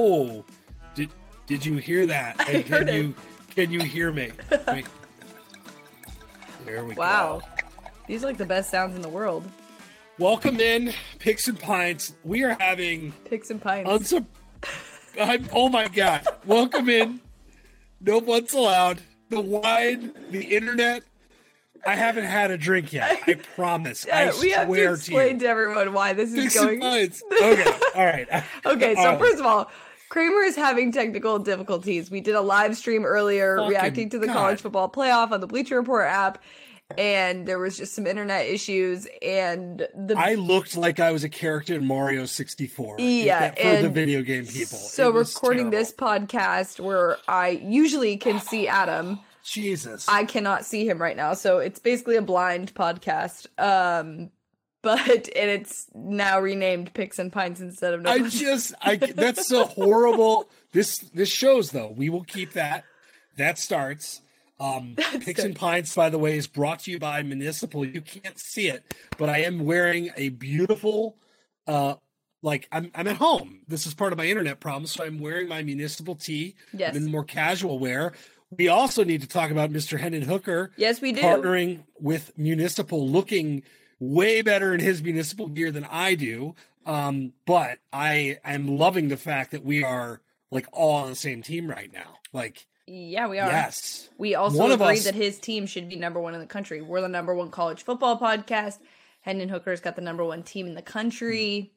Oh, did did you hear that? I heard can it. you can you hear me? Wait. There we Wow. go. Wow. These are like the best sounds in the world. Welcome in, Picks and Pints. We are having Picks and pints. unsub. I'm, oh my god! Welcome in. No one's allowed. The wine, the internet. I haven't had a drink yet. I promise. I Yeah, we have to explain you. to, everyone why this is Picks going. and Pints. Okay. All right. Okay, so All right. first of all, Kramer is having technical difficulties. We did a live stream earlier Fucking reacting to the God. college football playoff on the Bleacher Report app, and there was just some internet issues, and the I looked like I was a character in Mario 64. Yeah, for the video game people. so recording terrible. this podcast where I usually can see Adam. Jesus. I cannot see him right now, so it's basically a blind podcast. Um, but and it's now renamed Picks and Pints instead of No. I just I that's so horrible. This this shows though. We will keep that. That starts. Um Picks and Pints, by the way, is brought to you by Municipal. You can't see it, but I am wearing a beautiful uh like I'm I'm at home. This is part of my internet problem, so I'm wearing my municipal tee. Yes. In more casual wear. We also need to talk about Mr. Hendon Hooker. yes, we do. partnering with municipal looking way better in his municipal gear than I do. Um, but I am loving the fact that we are like all on the same team right now. Like, Yeah, we are. yes. We also One agree us- that his team should be number one in the country. We're the number one college football podcast. Hendon Hooker's got the number one team in the country.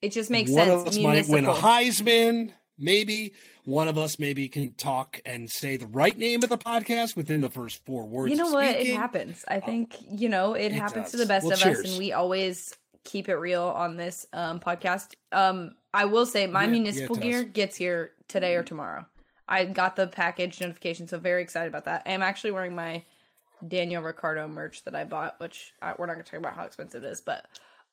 It just makes One sense. of us might win a Municipal. Heisman, maybe. One of us maybe can talk and say the right name of the podcast within the first four words. You know what? It happens. I think you know it, It happens to the best Well, of us, and we always keep it real on this um, podcast. Um, I will say my Yeah, yeah, municipal gear gets here today or tomorrow. I got the package notification, so very excited about that. I'm actually wearing my Daniel Ricciardo merch that I bought, which I, we're not going to talk about how expensive it is, but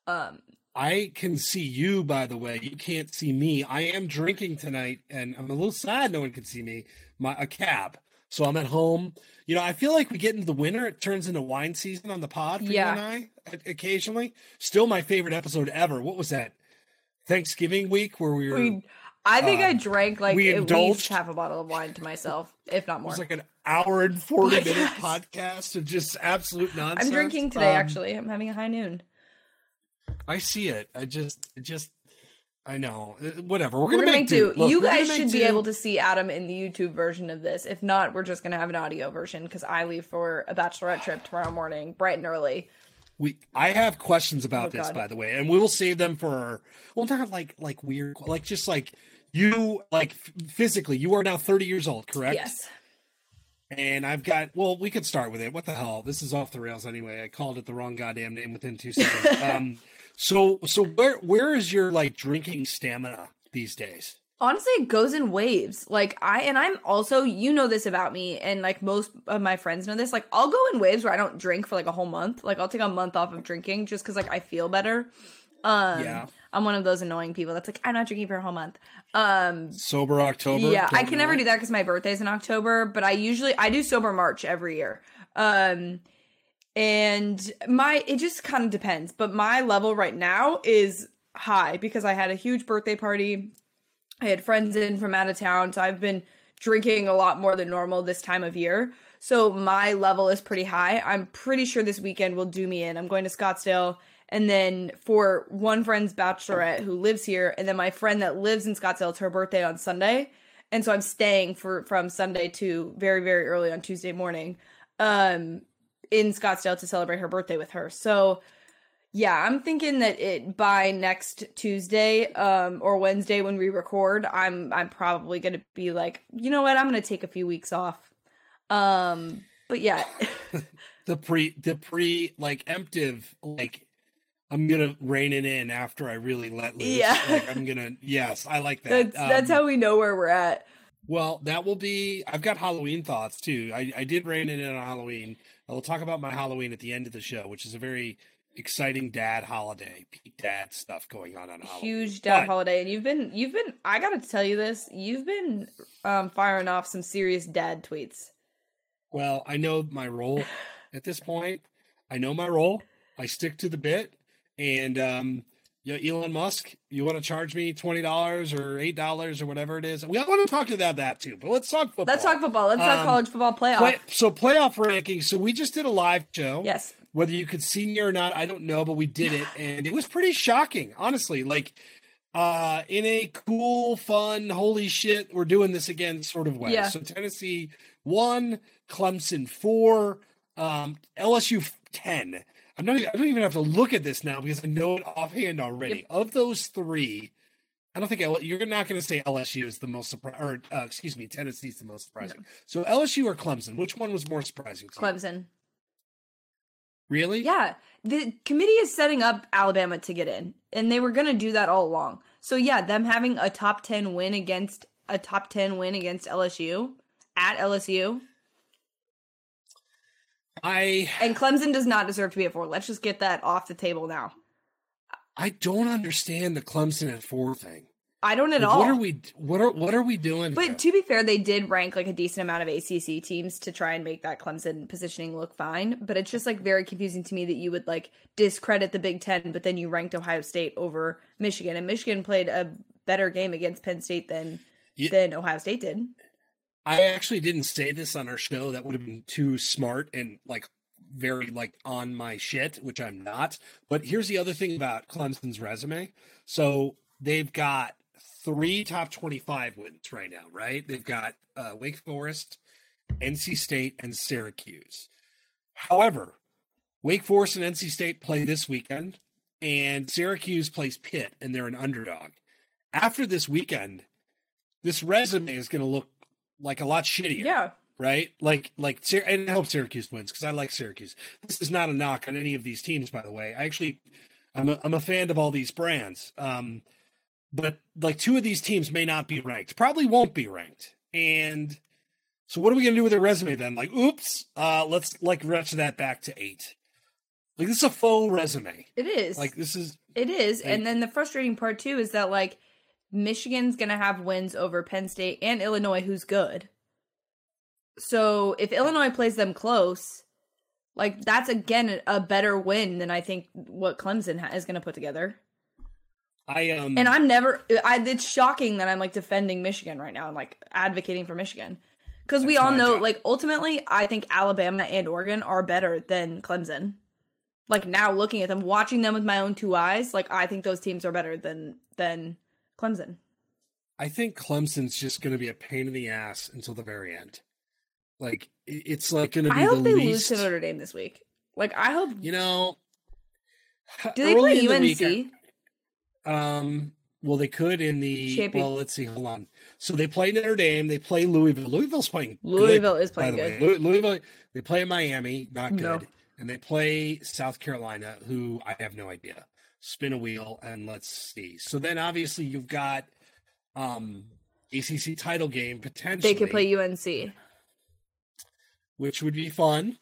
um, I can see you, by the way. You can't see me. I am drinking tonight, and I'm a little sad no one can see me. My a cab, so I'm at home. You know, I feel like we get into the winter; it turns into wine season on the pod for Yeah. you and I. Occasionally, still my favorite episode ever. What was that? Thanksgiving week where we were. we. I think uh, I drank like we at indulged. least half a bottle of wine to myself, if not it more. was like an hour and forty minute podcast of just absolute nonsense. I'm drinking today. Um, actually, I'm having a high noon. I see it. I just, it just, I know. Uh, Whatever. We're We're gonna, gonna make make do. Look, you guys should be do. able to see Adam in the YouTube version of this. If not, we're just gonna have an audio version because I leave for a bachelorette trip tomorrow morning, bright and early. We I have questions about Oh, this God. by the way, and we will save them for well not like like weird like just like you like physically you are now 30 years old, correct? Yes. And I've got well we could start with it. What the hell? This is off the rails anyway. I called it the wrong goddamn name within 2 seconds. um so so where where is your like drinking stamina these days? Honestly, it goes in waves. Like I and I'm also, you know this about me, and like most of my friends know this. Like I'll go in waves where I don't drink for like a whole month. Like I'll take a month off of drinking just because like I feel better. Um, Yeah. I'm one of those annoying people that's like I'm not drinking for a whole month. Um, Sober October? Yeah, I can never do that because my birthday's in October, but I usually I do sober March every year. Um and my it just kind of depends, but my level right now is high because I had a huge birthday party. I had friends in from out of town, so I've been drinking a lot more than normal this time of year. So my level is pretty high. I'm pretty sure this weekend will do me in. I'm going to Scottsdale and then for one friend's bachelorette who lives here, and then my friend that lives in Scottsdale, it's her birthday on Sunday. And so I'm staying for from Sunday to very, very early on Tuesday morning um in Scottsdale to celebrate her birthday with her. So yeah, I'm thinking that it by next Tuesday um or Wednesday when we record, I'm I'm probably going to be like, "You know what? I'm going to take a few weeks off." Um but yeah, the pre the pre like emptive like I'm gonna rein it in after I really let loose. Yeah. Like I'm gonna yes, I like that. that's that's Um, how we know where we're at. well that will be I've got Halloween thoughts too. I, I did rein it in on Halloween. I will talk about my Halloween at the end of the show, which is a very exciting dad holiday, peak dad stuff going on on Halloween. Huge dad But- holiday and you've been you've been I got to tell you this, you've been um firing off some serious dad tweets. Well, I know my role at this point. I know my role. I stick to the bit, and um, Yeah, Elon Musk, you want to charge me twenty dollars or eight dollars or whatever it is? We want to talk about that too, but let's talk football. Let's talk football. Let's talk Um, college football playoff. Play, so playoff rankings. So we just did a live show. yes. Whether you could see me or not, I don't know, but we did it, and it was pretty shocking, honestly. Like, uh, in a cool, fun, holy shit, we're doing this again sort of way. Yeah. So Tennessee one, Clemson four, um, LSU ten. I'm not. Even, I don't even have to look at this now because I know it offhand already. Of those three, I don't think L- you're not going to say LSU is the most surprising, or uh, excuse me, Tennessee's the most surprising. So LSU or Clemson, which one was more surprising? To you? Clemson. Really? Yeah. The committee is setting up Alabama to get in, and they were going to do that all along. So, yeah, them having a top 10 win against a top 10 win against LSU at LSU. I And Clemson does not deserve to be at four. Let's just get that off the table now. I don't understand the Clemson at four thing. I don't at Like, all. What are we? What are what are we doing? here? But to be fair, they did rank like a decent amount of ACC teams to try and make that Clemson positioning look fine. But it's just like very confusing to me that you would like discredit the Big Ten, but then you ranked Ohio State over Michigan, and Michigan played a better game against Penn State than Yeah. than Ohio State did. I actually didn't say this on our show. That would have been too smart and like very like on my shit, which I'm not. But here's the other thing about Clemson's resume. So they've got three top 25 wins right now, right? They've got uh, Wake Forest, NC State, and Syracuse. However, Wake Forest and NC State play this weekend, and Syracuse plays Pitt, and they're an underdog. After this weekend, this resume is going to look like a lot shittier Yeah, right? Like, like, and I hope Syracuse wins because I like Syracuse. This is not a knock on any of these teams, by the way. I actually, I'm a, I'm a fan of all these brands. Um, but like two of these teams may not be ranked, probably won't be ranked. And so, what are we gonna do with their resume then? Like, oops, uh, let's like retch that back to eight. Like, this is a faux resume. it is. Like, this is it is. like- and then the frustrating part too is that like Michigan's gonna have wins over Penn State and Illinois, who's good. So if Illinois plays them close, like that's again a better win than I think what Clemson ha- is going to put together. I um And I'm never. I, it's shocking that I'm like defending Michigan right now and like advocating for Michigan because we all know job. like ultimately I think Alabama and Oregon are better than Clemson. Like now looking at them, watching them with my own two eyes, like I think those teams are better than than Clemson. I think Clemson's just going to be a pain in the ass until the very end. Like it's like going to be I the hope they least. lose to Notre Dame this week. Like I hope. You know, Do they play the UNC? week, um, well, they could in the. Champion- Well, let's see. Hold on. So they play Notre Dame. They play Louisville. Louisville's playing. good, Louisville is by playing the good. way. Louisville. They play Miami. Not good. No. And they play South Carolina, who I have no idea. Spin a wheel and let's see. So then, obviously, you've got um ACC title game potentially. They could play UNC. which would be fun.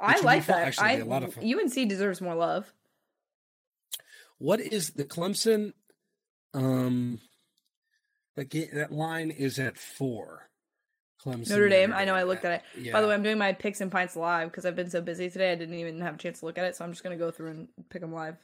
I like that. actually, I a lot of fun. UNC deserves more love. What is the Clemson? Um, that line is at four. Clemson Notre Dame. I know. I looked at it. Yeah. By the way, I'm doing my picks and pints live because I've been so busy today. I didn't even have a chance to look at it, so I'm just gonna go through and pick them live.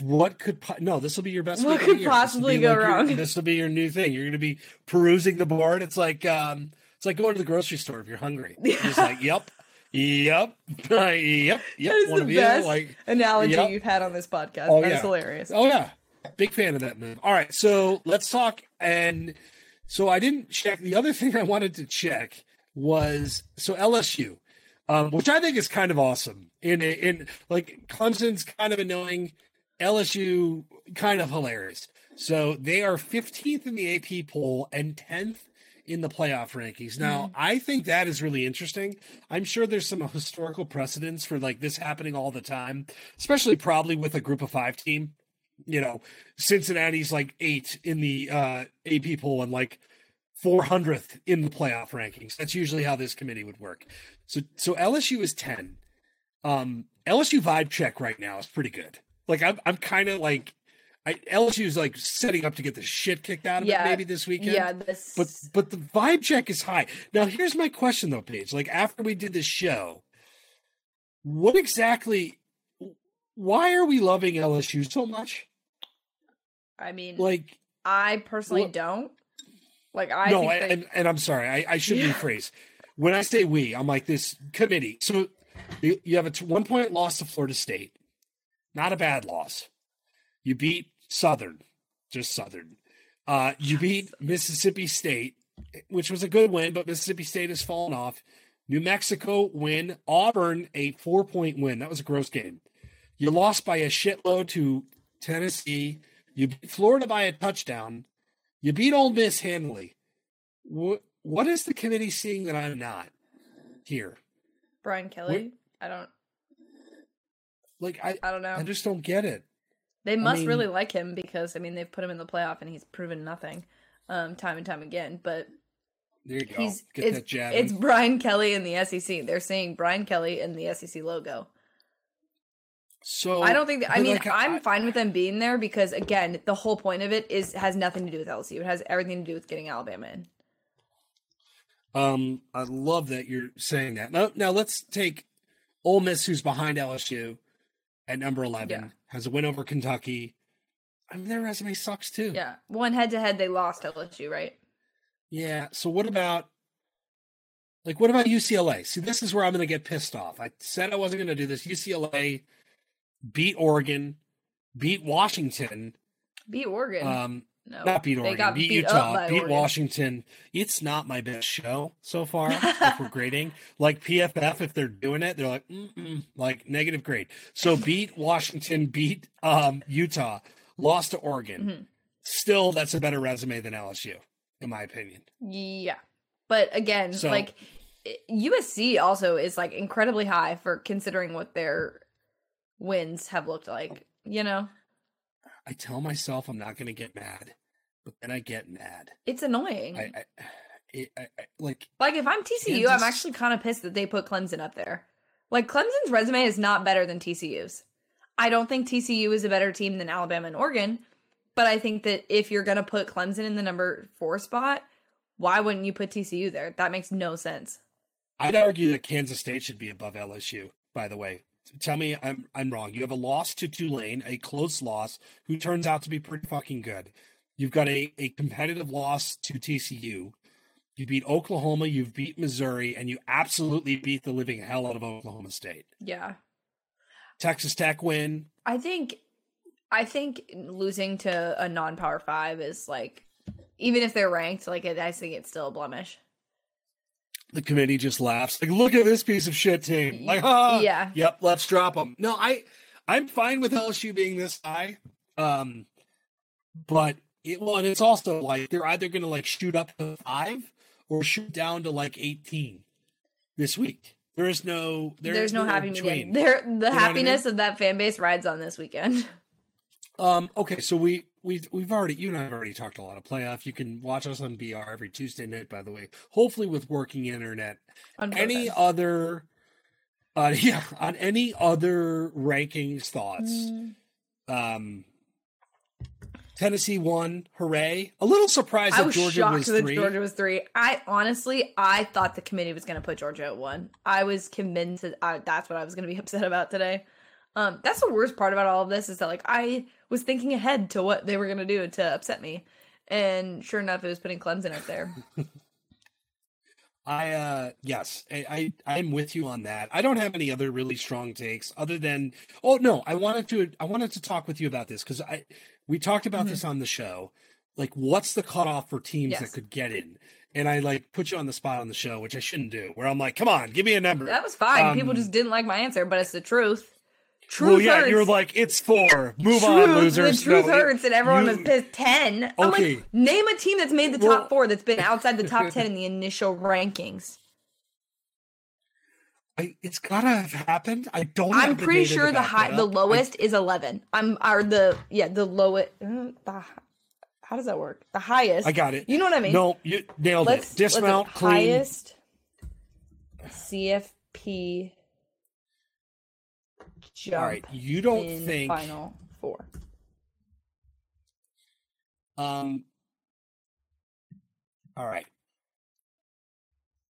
What could po- no? This will be your best. What week of the could. Possibly go like your- wrong? This will be your new thing. You're going to be perusing the board. It's like um, it's like going to the grocery store if you're hungry. You're just like, yep, yep, yep, yep. That is One the of you, best like, analogy Yep. you've had on this podcast. Oh, That is yeah. hilarious. Oh yeah, big fan of that move. All right, so let's talk. And so I didn't check. The other thing I wanted to check was so LSU, um, which I think is kind of awesome. In in like Clemson's kind of annoying, LSU kind of hilarious. So they are 15th in the AP poll and 10th in the playoff rankings. Now, I think that is really interesting. I'm sure there's some historical precedents for like this happening all the time, especially probably with a group of five team. You know, Cincinnati's like eight in the uh, AP poll and like 400th in the playoff rankings. That's usually how this committee would work. So, so LSU is 10. Um, LSU vibe check right now is pretty good. Like I'm, I'm kind of like, I, LSU is like setting up to get the shit kicked out of Yeah. it maybe this weekend Yeah, this. but but the vibe check is high. Now here's my question though, Paige. Like after we did this show, what exactly why are we loving LSU so much? I mean, Like I personally Well- don't. Like I no, think I, they- and, and I'm sorry, I, I should Yeah. rephrase. When I say we, I'm like this committee. So you, you have a t- one point loss to Florida State, not a bad loss. You beat Southern, just Southern. Uh, you beat Mississippi State, which was a good win, but Mississippi State has fallen off. New Mexico win, Auburn a four point win. That was a gross game. You lost by a shitload to Tennessee. You beat Florida by a touchdown. You beat Ole Miss handily. What what is the committee seeing that I'm not here? Brian Kelly. I don't. Like I I don't know. I just don't get it. They must mean- really like him because I mean they've put him in the playoff and he's proven nothing, um, time and time again. But There you go. he's Get it's that jab. it's. Brian Kelly in the SEC. They're saying Brian Kelly in the SEC logo. so I don't think. That, I mean, like, I'm I- fine with them being there because again, the whole point of it is has nothing to do with LSU. It has everything to do with getting Alabama in. Um, I love that you're saying that. Now, now let's take Ole Miss, who's behind LSU at number eleven, Yeah. has a win over Kentucky. I mean, their resume sucks too. Yeah, one head to head, they lost LSU, right? Yeah. So what about like what about UCLA? See, this is where I'm going to get pissed off. I said I wasn't going to do this. UCLA beat Oregon, beat Washington. Beat Oregon. Um, no, not beat Oregon, got beat, beat Utah, beat Oregon. Washington. It's not my best show so far. if we're grading, like PFF, if they're doing it, they're like, Mm-mm, like negative grade. So beat Washington, beat um, Utah, lost to Oregon. Mhm. Still, that's a better resume than LSU, in my opinion. Yeah. But again, So- like USC also is like incredibly high for considering what their wins have looked like, you know? I tell myself I'm not going to get mad, but then I get mad. It's annoying. I, I, it, I, I like like if I'm TCU, I'm actually kind of pissed that they put Clemson up there. Like Clemson's resume is not better than TCU's. I don't think TCU is a better team than Alabama and Oregon, but I think that if you're going to put Clemson in the number 4 spot, why wouldn't you put TCU there? That makes no sense. I'd argue that Kansas State should be above LSU. By the way, tell me I'm I'm wrong. You have a loss to Tulane, a close loss, who turns out to be pretty fucking good. You've got a a competitive loss to TCU. You beat Oklahoma, you've beat Missouri, and you absolutely beat the living hell out of Oklahoma State. Yeah. Texas Tech win. I think I think losing to a non-power 5 is like even if they're ranked, like I think it's still a blemish. The committee just laughs. Like, look at this piece of shit team. Like, ah, Yeah. Yep, let's drop them. No, I I'm fine with LSU being this high. Um but it well, and it's also like they're either gonna like shoot up to five or shoot down to like 18 this week. There is no there There's is no happy between. medium. There the what I happiness of that fan base rides on this weekend. Um, okay, so we we we've already you and I have already talked a lot of playoff. You can watch us on BR every Tuesday night, by the way. Hopefully with working internet. on Any other uh yeah, on any other rankings thoughts? Mm, Um Tennessee won, hooray. A little surprised I that was Georgia shocked was that three. Georgia was three. I honestly, I thought the committee was going to put Georgia at one. I was convinced that I, that's what I was going to be upset about today. Um, that's the worst part about all of this is that like I was thinking ahead to what they were going to do to upset me, and sure enough, it was putting Clemson up there. I uh yes, I, I I'm with you on that. I don't have any other really strong takes other than oh no, I wanted to I wanted to talk with you about this because I we talked about Mhm. this on the show. Like what's the cutoff for teams Yes. that could get in? And I like put you on the spot on the show, which I shouldn't do, where I'm like, come on, give me a number. That was fine. People Um, just didn't like my answer, but it's the truth. Truth well, yeah, hurts. you're like, it's four. Move truth, on, losers. The truth No, it- hurts, and everyone you- was pissed. Ten. I'm Okay. like, name a team that's made the Well- top four that's been outside the top ten in the initial rankings. I, it's gotta have happened. I don't. I'm pretty sure the high, the up. I- lowest is eleven. I'm are the yeah the lowest. Uh, the, how does that work? The highest. I got it. You know what I mean? No, you nailed Let's it. Dismount, let's, clean. highest CFP jump All right, you don't in think final four. Um. All right.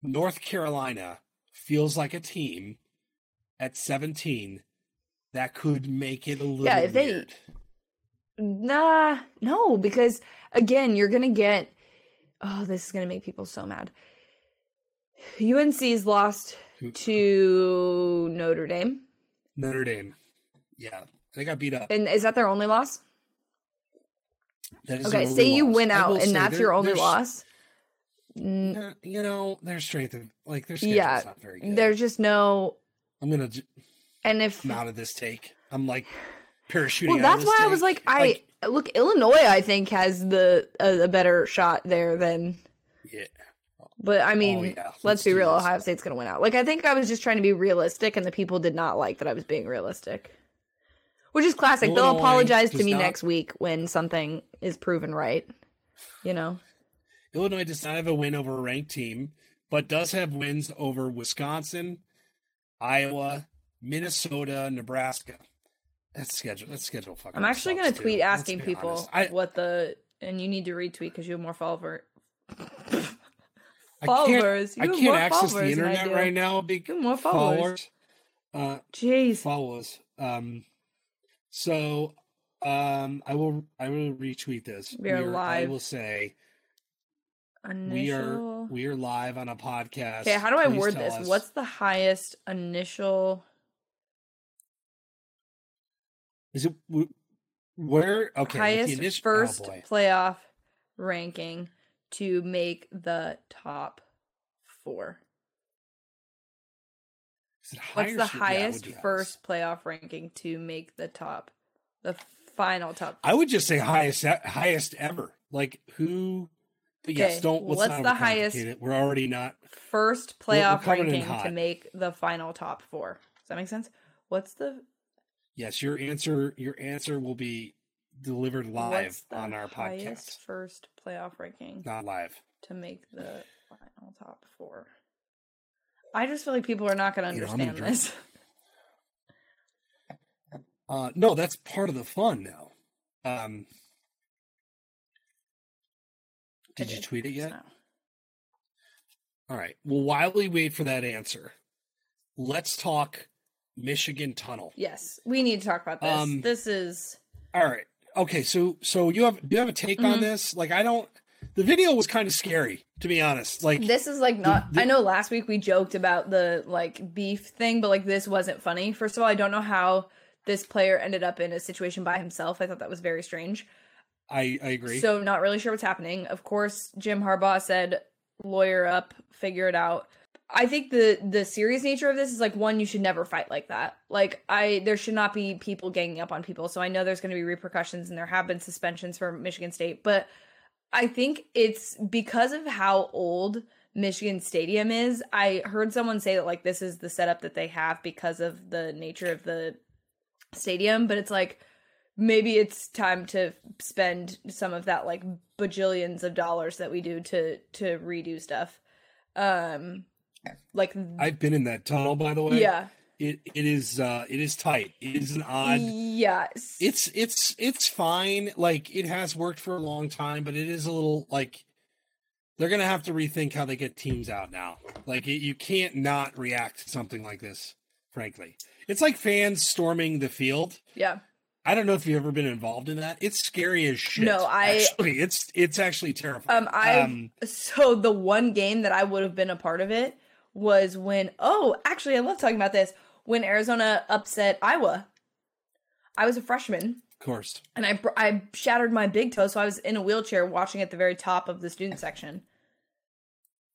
North Carolina feels like a team at 17 that could make it a little Yeah, if they- weird. Nah, no, because again, you're gonna get. Oh, this is gonna make people so mad. UNC's lost to Notre Dame. Notre Dame. Yeah, they got beat up. And is that their only loss? That is Okay, say you loss. win out and that's your only loss. You know, their strength of like their Yeah, not very good. There's just no. I'm gonna j- And if come out of this take. I'm like parachuting. well, that's why I was like, I look Illinois. I think has the a, a better shot there than. yeah. But I mean, Oh, yeah. let's, Let's be real. this. Ohio State's gonna win out. Like I think I was just trying to be realistic, and the people did not like that I was being realistic. Which is classic. They'll apologize to me not- next week when something is proven right. You know. Illinois does not have a win over a ranked team, but does have wins over Wisconsin, Iowa, Minnesota, Nebraska. That's schedule. That's schedule. Fucking. I'm actually gonna tweet Let's asking people. I, what the and you need to retweet because you have more follower I can't. followers. I can't access the followers internet right now. Have more followers. followers. Uh, Jeez. Followers. Um, so um, I will. I will retweet this. We are I live. will say Initial. we are we are live on a podcast. Okay, how do I Please word this? us- What's the highest initial? is it? Where okay? highest initi- oh, first boy. playoff ranking to make the top four? What's the s- yeah, highest first playoff ranking to make the top, the final top? I would just say highest highest ever. Like who? But yes, Okay, don't. What's the highest- it. We're already not. First We're- we're playoff ranking to make the final top four. Does that make sense? What's the Yes, your answer. Your answer will be delivered live on our highest podcast. first playoff ranking Not live. to make the final top four? I just feel like people are not going to You know, gonna understand this. Uh, no, that's part of the fun now. Um, did I you tweet it yet? All right. Well, while we wait for that answer, let's talk Michigan Tunnel. Yes, we need to talk about this. Um, this is All right. Okay. So, so you have do you have a take on Mhm. this? Like, I don't. The video was kind of scary, to be honest. Like, this is like not. the- I know last week we joked about the like beef thing, but like this wasn't funny. First of all, I don't know how this player ended up in a situation by himself. I thought that was very strange. I I agree. So not really sure what's happening. Of course, Jim Harbaugh said lawyer up, figure it out. I think the the serious nature of this is like one you should never fight like that. Like I there should not be people ganging up on people. So I know there's going to be repercussions and there have been suspensions for Michigan State, but I think it's because of how old Michigan Stadium is. I heard someone say that like this is the setup that they have because of the nature of the stadium, but it's like maybe it's time to spend some of that like bajillions of dollars that we do to to redo stuff. Um like I've been in that tunnel, by the way. yeah. It it is uh it is tight. It is an odd. Yeah. It's it's it's fine. Like it has worked for a long time, but it is a little like they're gonna have to rethink how they get teams out now. Like it, you can't not react to something like this. Frankly, it's like fans storming the field. yeah. I don't know if you've ever been involved in that. It's scary as shit. No, I- actually it's it's actually terrifying. Um, I so the one game that I would have been a part of it was when oh, actually, I love talking about this when Arizona upset Iowa. I was a freshman of course. and I I shattered my big toe, so I was in a wheelchair watching at the very top of the student section.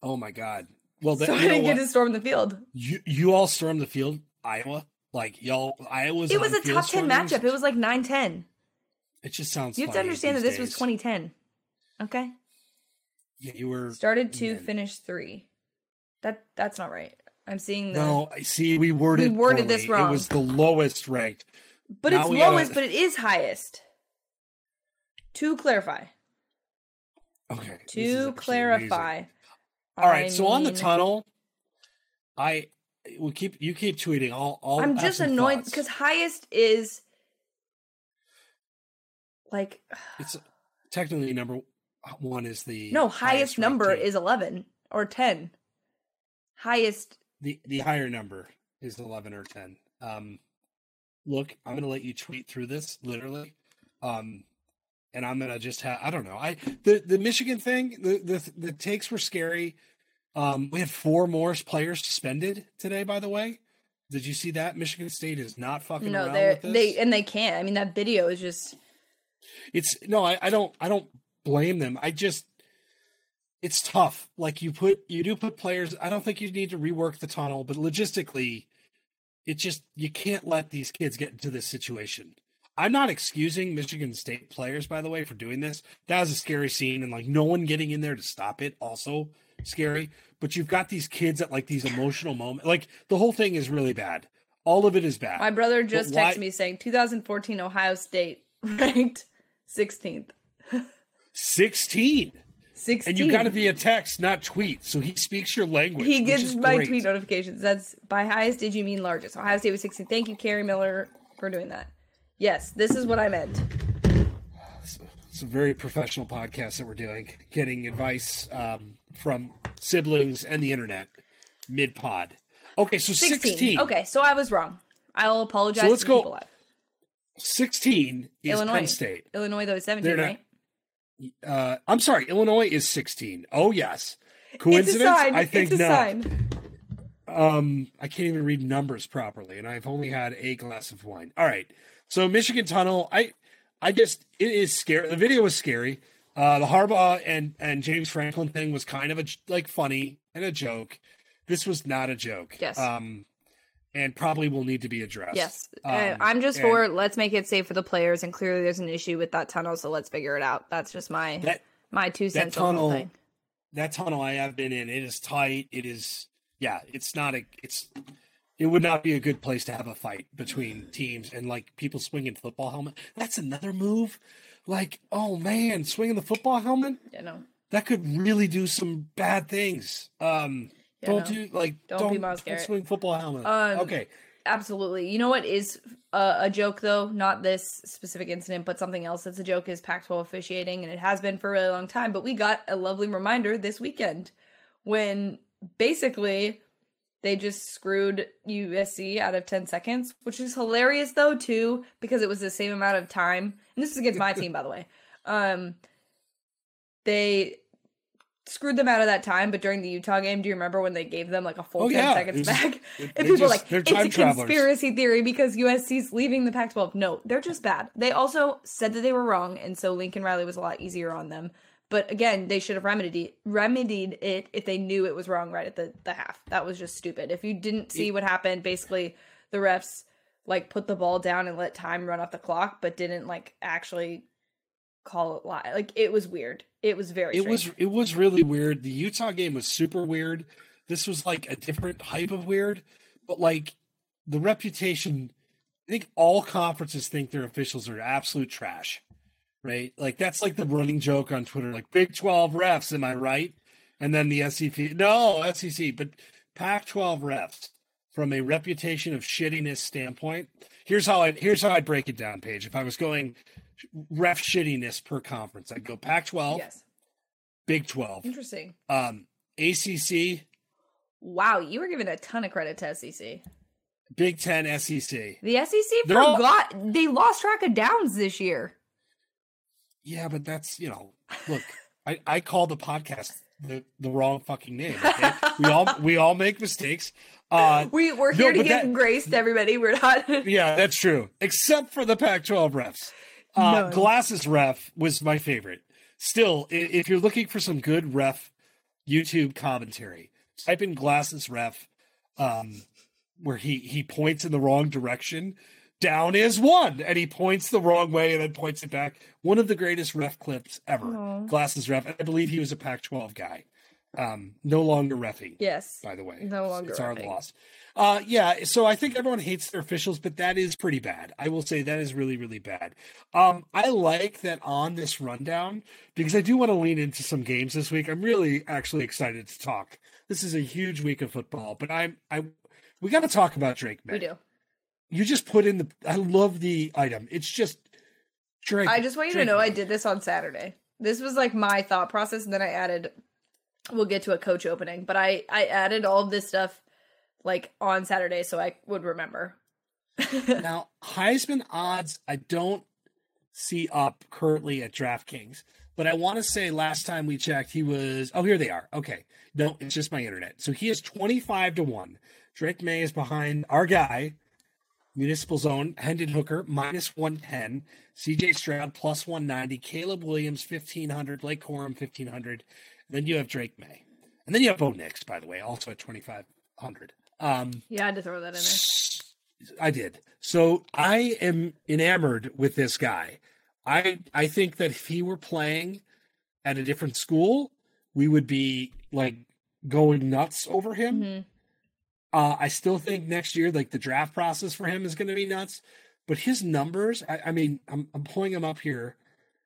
Oh my god. Well, that, so I didn't get to storm the field. You you all stormed the field, Iowa. Like y'all, Iowa's. It was a top ten stormings. matchup. It was like 9-10. It just sounds. You have to understand that this was 2010. Okay, Yeah, you were. started two, man. finished three. That that's not right. I'm seeing the No, I see. We worded. We worded this wrong. It was the lowest ranked. But Now it's gotta- lowest, but it is highest. To clarify. Okay. To amazing. clarify. All right. I so on the tunnel, I will keep you keep tweeting. I'll. I'll I'm just annoyed because highest is like it's technically number one is the no highest ranked number team. is 11 or 10. Highest the the higher number is 11 or 10 um look i'm gonna let you tweet through this literally Um, and I'm gonna just have I don't know. I the the Michigan thing, the the the takes were scary. Um, we had four more players suspended today. By the way, did you see that? Michigan State is not fucking No, around they they and they can't. I mean, that video is just it's no, I, I don't I don't blame them. I just it's tough. Like you put you do put players. I don't think you need to rework the tunnel, but logistically, it just you can't let these kids get into this situation. I'm not excusing Michigan State players, by the way, for doing this. That was a scary scene, and like no one getting in there to stop it, also scary. But you've got these kids at like these emotional moments. Like the whole thing is really bad. All of it is bad. my brother just texted me saying 2014 Ohio State ranked 16th. 16. 16. And you got to be a text, not tweet. So he speaks your language. He gets my great. tweet notifications. That's by highest did you mean largest? Ohio State was 16. Thank you, Carrie Miller, for doing that. Yes, this is what I meant. It's a very professional podcast that we're doing, getting advice um, from siblings and the internet mid pod. Okay, so 16. 16. Okay, so I was wrong. I'll apologize So let's go- people. 16 is Illinois. Penn State. Illinois though is 17, They're not- right? Uh, I'm sorry, Illinois is 16. Oh, yes. Coincidence? I think it's not. Um, I can't even read numbers properly, and I've only had a glass of wine. All right. So Michigan Tunnel, I I just it is scary. The video was scary. Uh the Harbaugh and and James Franklin thing was kind of a like funny and a joke. This was not a joke. Yes. Um and probably will need to be addressed. Yes. Um, Uh, I'm just for let's make it safe for the players and clearly there's an issue with that tunnel so let's figure it out. That's just my that my two cents on the tunnel- thing. that tunnel I have been in, it is tight. It is yeah, it's not a it's it would not be a good place to have a fight between teams and like people swinging football helmet. That's another move. Like, oh man, swinging the football helmet Yeah, no. that could really do some bad things. Um, Yeah, don't no. do like Don't don't, be don't Garrett. swing football helmet. Um, okay, Absolutely. You know what is a, a joke though? Not this specific incident, but something else that's a joke is Pac-12 officiating, and it has been for a really long time. But we got a lovely reminder this weekend when basically they just screwed USC out of 10 seconds, which is hilarious though too because it was the same amount of time. And this is against my team, by the way. Um, they screwed them out of that time, but during the Utah game, do you remember when they gave them like a full Oh, 10 yeah. seconds back? And people just- like, it's a time travelers." conspiracy theory because USC's leaving the Pac 12. No, they're just bad. They also said that they were wrong, and so Lincoln Riley was a lot easier on them. But again, they should have remedied remedied it if they knew it was wrong right at the, the half. That was just stupid. If you didn't see what happened, basically the refs like put the ball down and let time run off the clock, but didn't like actually call it live. Like it was weird. It was very it strange. was it was really weird. The Utah game was super weird. This was like a different type of weird, but like the reputation. I think all conferences think their officials are absolute trash, right? Like that's like the running joke on Twitter, like Big Twelve refs. Am I right? And then the SEC, no SEC, but Pac-12 refs from a reputation of shittiness standpoint. Here's how I here's how I'd break it down, Paige. If I was going ref shittiness per conference, I'd go Pac-12, yes. Big 12, Interesting. um, ACC, Wow, you were giving a ton of credit to SEC. Big 10, SEC. The SEC They're all- forgot they lost track of downs this year. Yeah, but that's, you know, look, I, I call the podcast the, the wrong fucking name. Okay? we all we all make mistakes. Uh We we're No, here to but give that- grace to everybody. We're not. yeah, that's true. Except for the Pac-12 refs. Uh, None. Glasses ref was my favorite. Still, if you're looking for some good ref YouTube commentary, type in Glasses ref, um, where he he points in the wrong direction. Down is one, and he points the wrong way and then points it back. One of the greatest ref clips ever. Aw. Glasses ref. I believe he was a Pac-12 guy. Um, no longer refing yes. by the way. No longer It's our loss. Uh, yeah, so I think everyone hates their officials, but that is pretty bad. I will say that is really, really bad. Um, I like that on this rundown because I do want to lean into some games this week. I'm really actually excited to talk. This is a huge week of football, but I'm I we got to talk about Drake Maye. We do. You just put in the I love the item. It's just Drake. I just want you to know May. I did this on Saturday. This was like my thought process, and then I added. We'll get to a coach opening, but I I added all of this stuff like on Saturday so I would remember. now Heisman odds. I don't see up currently at DraftKings. But I want to say last time we checked, he was. Oh, here they are. Okay. No, it's just my internet. So he is 25 to 1. Drake Maye is behind our guy, Municipal Zone, Hendon Hooker, minus 110. CJ Stroud, plus 190. Caleb Williams, 1500. Blake Corum, 1500. Then you have Drake Maye. And then you have Bo Nix, by the way, also at 2500. Um, yeah, I had to throw that in there. I did. So I am enamored with this guy. I I think that if he were playing at a different school, we would be like going nuts over him. Mm-hmm. Uh, I still think next year, like the draft process for him is going to be nuts. But his numbers, I, I mean, I'm, I'm pulling him up here.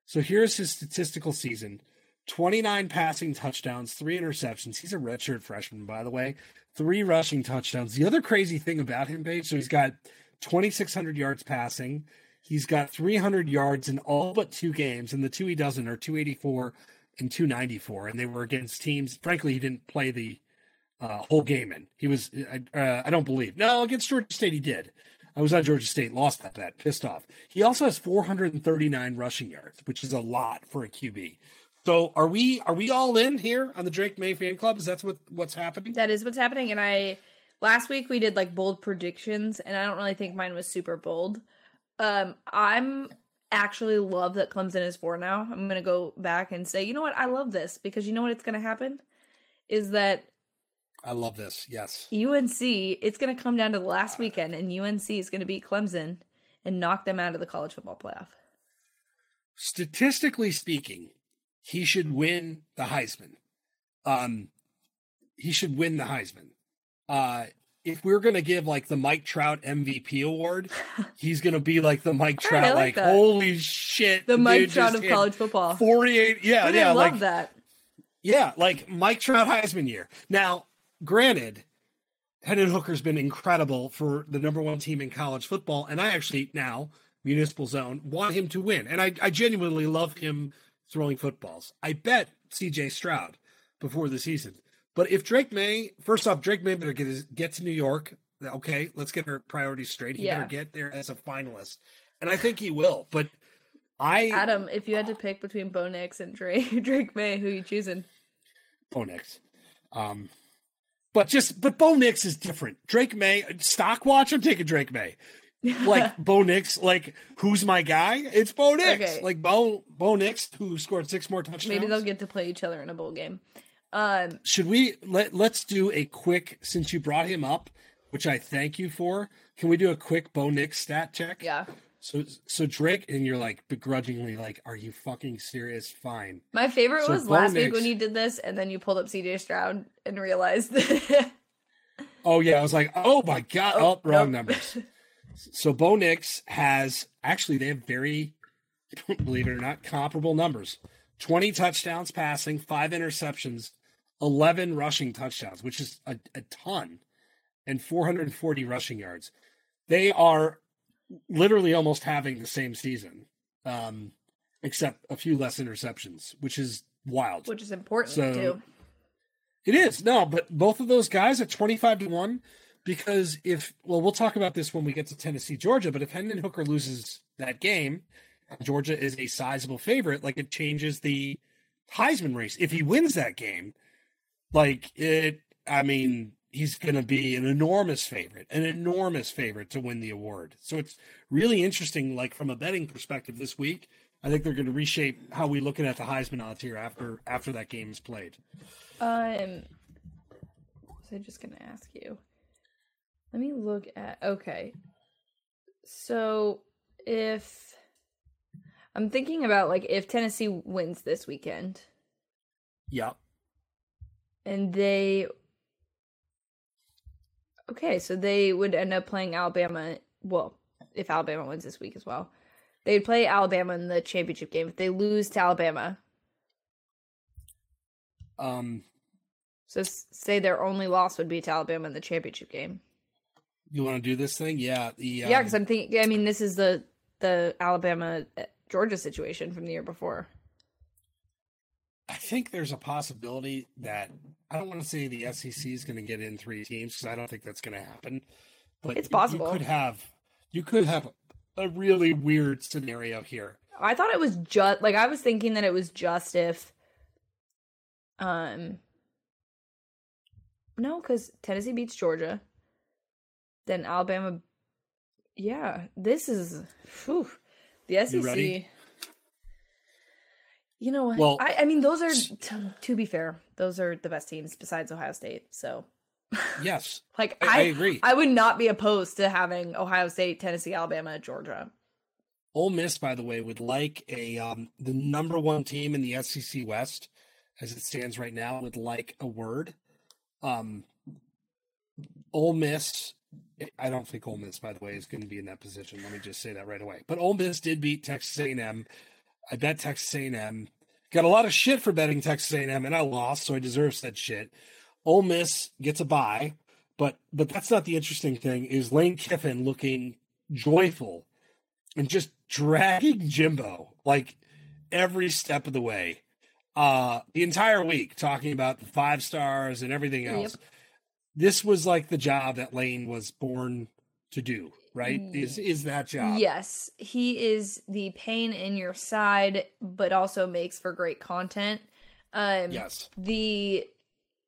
So here's his statistical season 29 passing touchdowns, three interceptions. He's a redshirt freshman, by the way. Three rushing touchdowns. The other crazy thing about him, Paige, so he's got 2,600 yards passing. He's got 300 yards in all but two games, and the two he doesn't are 284 and 294. And they were against teams. Frankly, he didn't play the uh, whole game in. He was, uh, I don't believe. No, against Georgia State, he did. I was on Georgia State, lost that bet, pissed off. He also has 439 rushing yards, which is a lot for a QB. So are we are we all in here on the Drake Maye fan club? Is that what what's happening? That is what's happening. And I last week we did like bold predictions, and I don't really think mine was super bold. Um, I'm actually love that Clemson is four now. I'm gonna go back and say, you know what, I love this because you know what it's gonna happen is that I love this. Yes. UNC, it's going to come down to the last weekend, and UNC is going to beat Clemson and knock them out of the college football playoff. Statistically speaking, he should win the Heisman. Um, he should win the Heisman. Uh, if we're gonna give like the Mike Trout MVP award, he's gonna be like the Mike Trout, right, like, like holy shit, the Mike Trout of college football. Forty-eight, yeah, yeah, I love like that. Yeah, like Mike Trout Heisman year. Now, granted, Hendon Hooker's been incredible for the number one team in college football, and I actually now municipal zone want him to win, and I, I genuinely love him throwing footballs. I bet C.J. Stroud before the season. But if Drake Maye, first off, Drake Maye better get his, get to New York. Okay, let's get our priorities straight. He yeah. better get there as a finalist, and I think he will. But I, Adam, if you had to pick between Bo Nix and Drake Drake Maye, who you choosing? Bo Nix. Um, but just but Bo Nix is different. Drake Maye, stock watch. I'm taking Drake Maye. Like Bo Nix, like who's my guy? It's Bo Nix. Okay. Like Bo Bo Nix, who scored six more touchdowns. Maybe they'll get to play each other in a bowl game. Um, Should we let Let's do a quick since you brought him up, which I thank you for. Can we do a quick Bo Nix stat check? Yeah. So so Drake and you're like begrudgingly like, are you fucking serious? Fine. My favorite so was Bo last Nix, week when you did this, and then you pulled up CJ Stroud and realized. oh yeah, I was like, oh my god, oh, oh wrong nope. numbers. so Bo Nix has actually they have very, believe it or not, comparable numbers. 20 touchdowns passing, five interceptions, 11 rushing touchdowns, which is a, a ton, and 440 rushing yards. They are literally almost having the same season, um, except a few less interceptions, which is wild. Which is important so, too. It is no, but both of those guys at twenty five to one, because if well, we'll talk about this when we get to Tennessee, Georgia. But if Hendon Hooker loses that game, Georgia is a sizable favorite. Like it changes the Heisman race. If he wins that game, like it, I mean, he's going to be an enormous favorite, an enormous favorite to win the award. So it's really interesting, like from a betting perspective this week. I think they're going to reshape how we looking at the Heisman odds here after after that game is played. Um, was I just going to ask you? Let me look at. Okay, so if I'm thinking about like if Tennessee wins this weekend, yeah, and they Okay, so they would end up playing Alabama. Well, if Alabama wins this week as well, they'd play Alabama in the championship game. If they lose to Alabama, um, so say their only loss would be to Alabama in the championship game. You want to do this thing? Yeah, the um... yeah, because I'm thinking. I mean, this is the the Alabama uh, Georgia situation from the year before. I think there's a possibility that I don't want to say the SEC is going to get in three teams because I don't think that's going to happen. But it's possible. You could have you could have a really weird scenario here. I thought it was just like I was thinking that it was just if um no, because Tennessee beats Georgia. Then Alabama yeah, this is whew, the You SEC. ready? You know what? Well, I, I mean, those are to, to be fair, those are the best teams besides Ohio State. So, Yes, like, I, I, I agree. I would not be opposed to having Ohio State, Tennessee, Alabama, Georgia. Ole Miss, by the way, would like a um, the number one team in the SEC West, as it stands right now, would like a word. Um, Ole Miss, I don't think Ole Miss, by the way, is going to be in that position. Let me just say that right away. But Ole Miss did beat Texas A&M. I bet Texas A&M got a lot of shit for betting Texas A&M, and I lost, so I deserve said shit. Ole Miss gets a bye, but but that's not the interesting thing. Is Lane Kiffin looking joyful and just dragging Jimbo like every step of the way. Uh the entire week talking about the five stars and everything Yep. This was like the job that Lane was born to do, right? Is is that job? Yes, he is the pain in your side, but also makes for great content. Um, Yes. the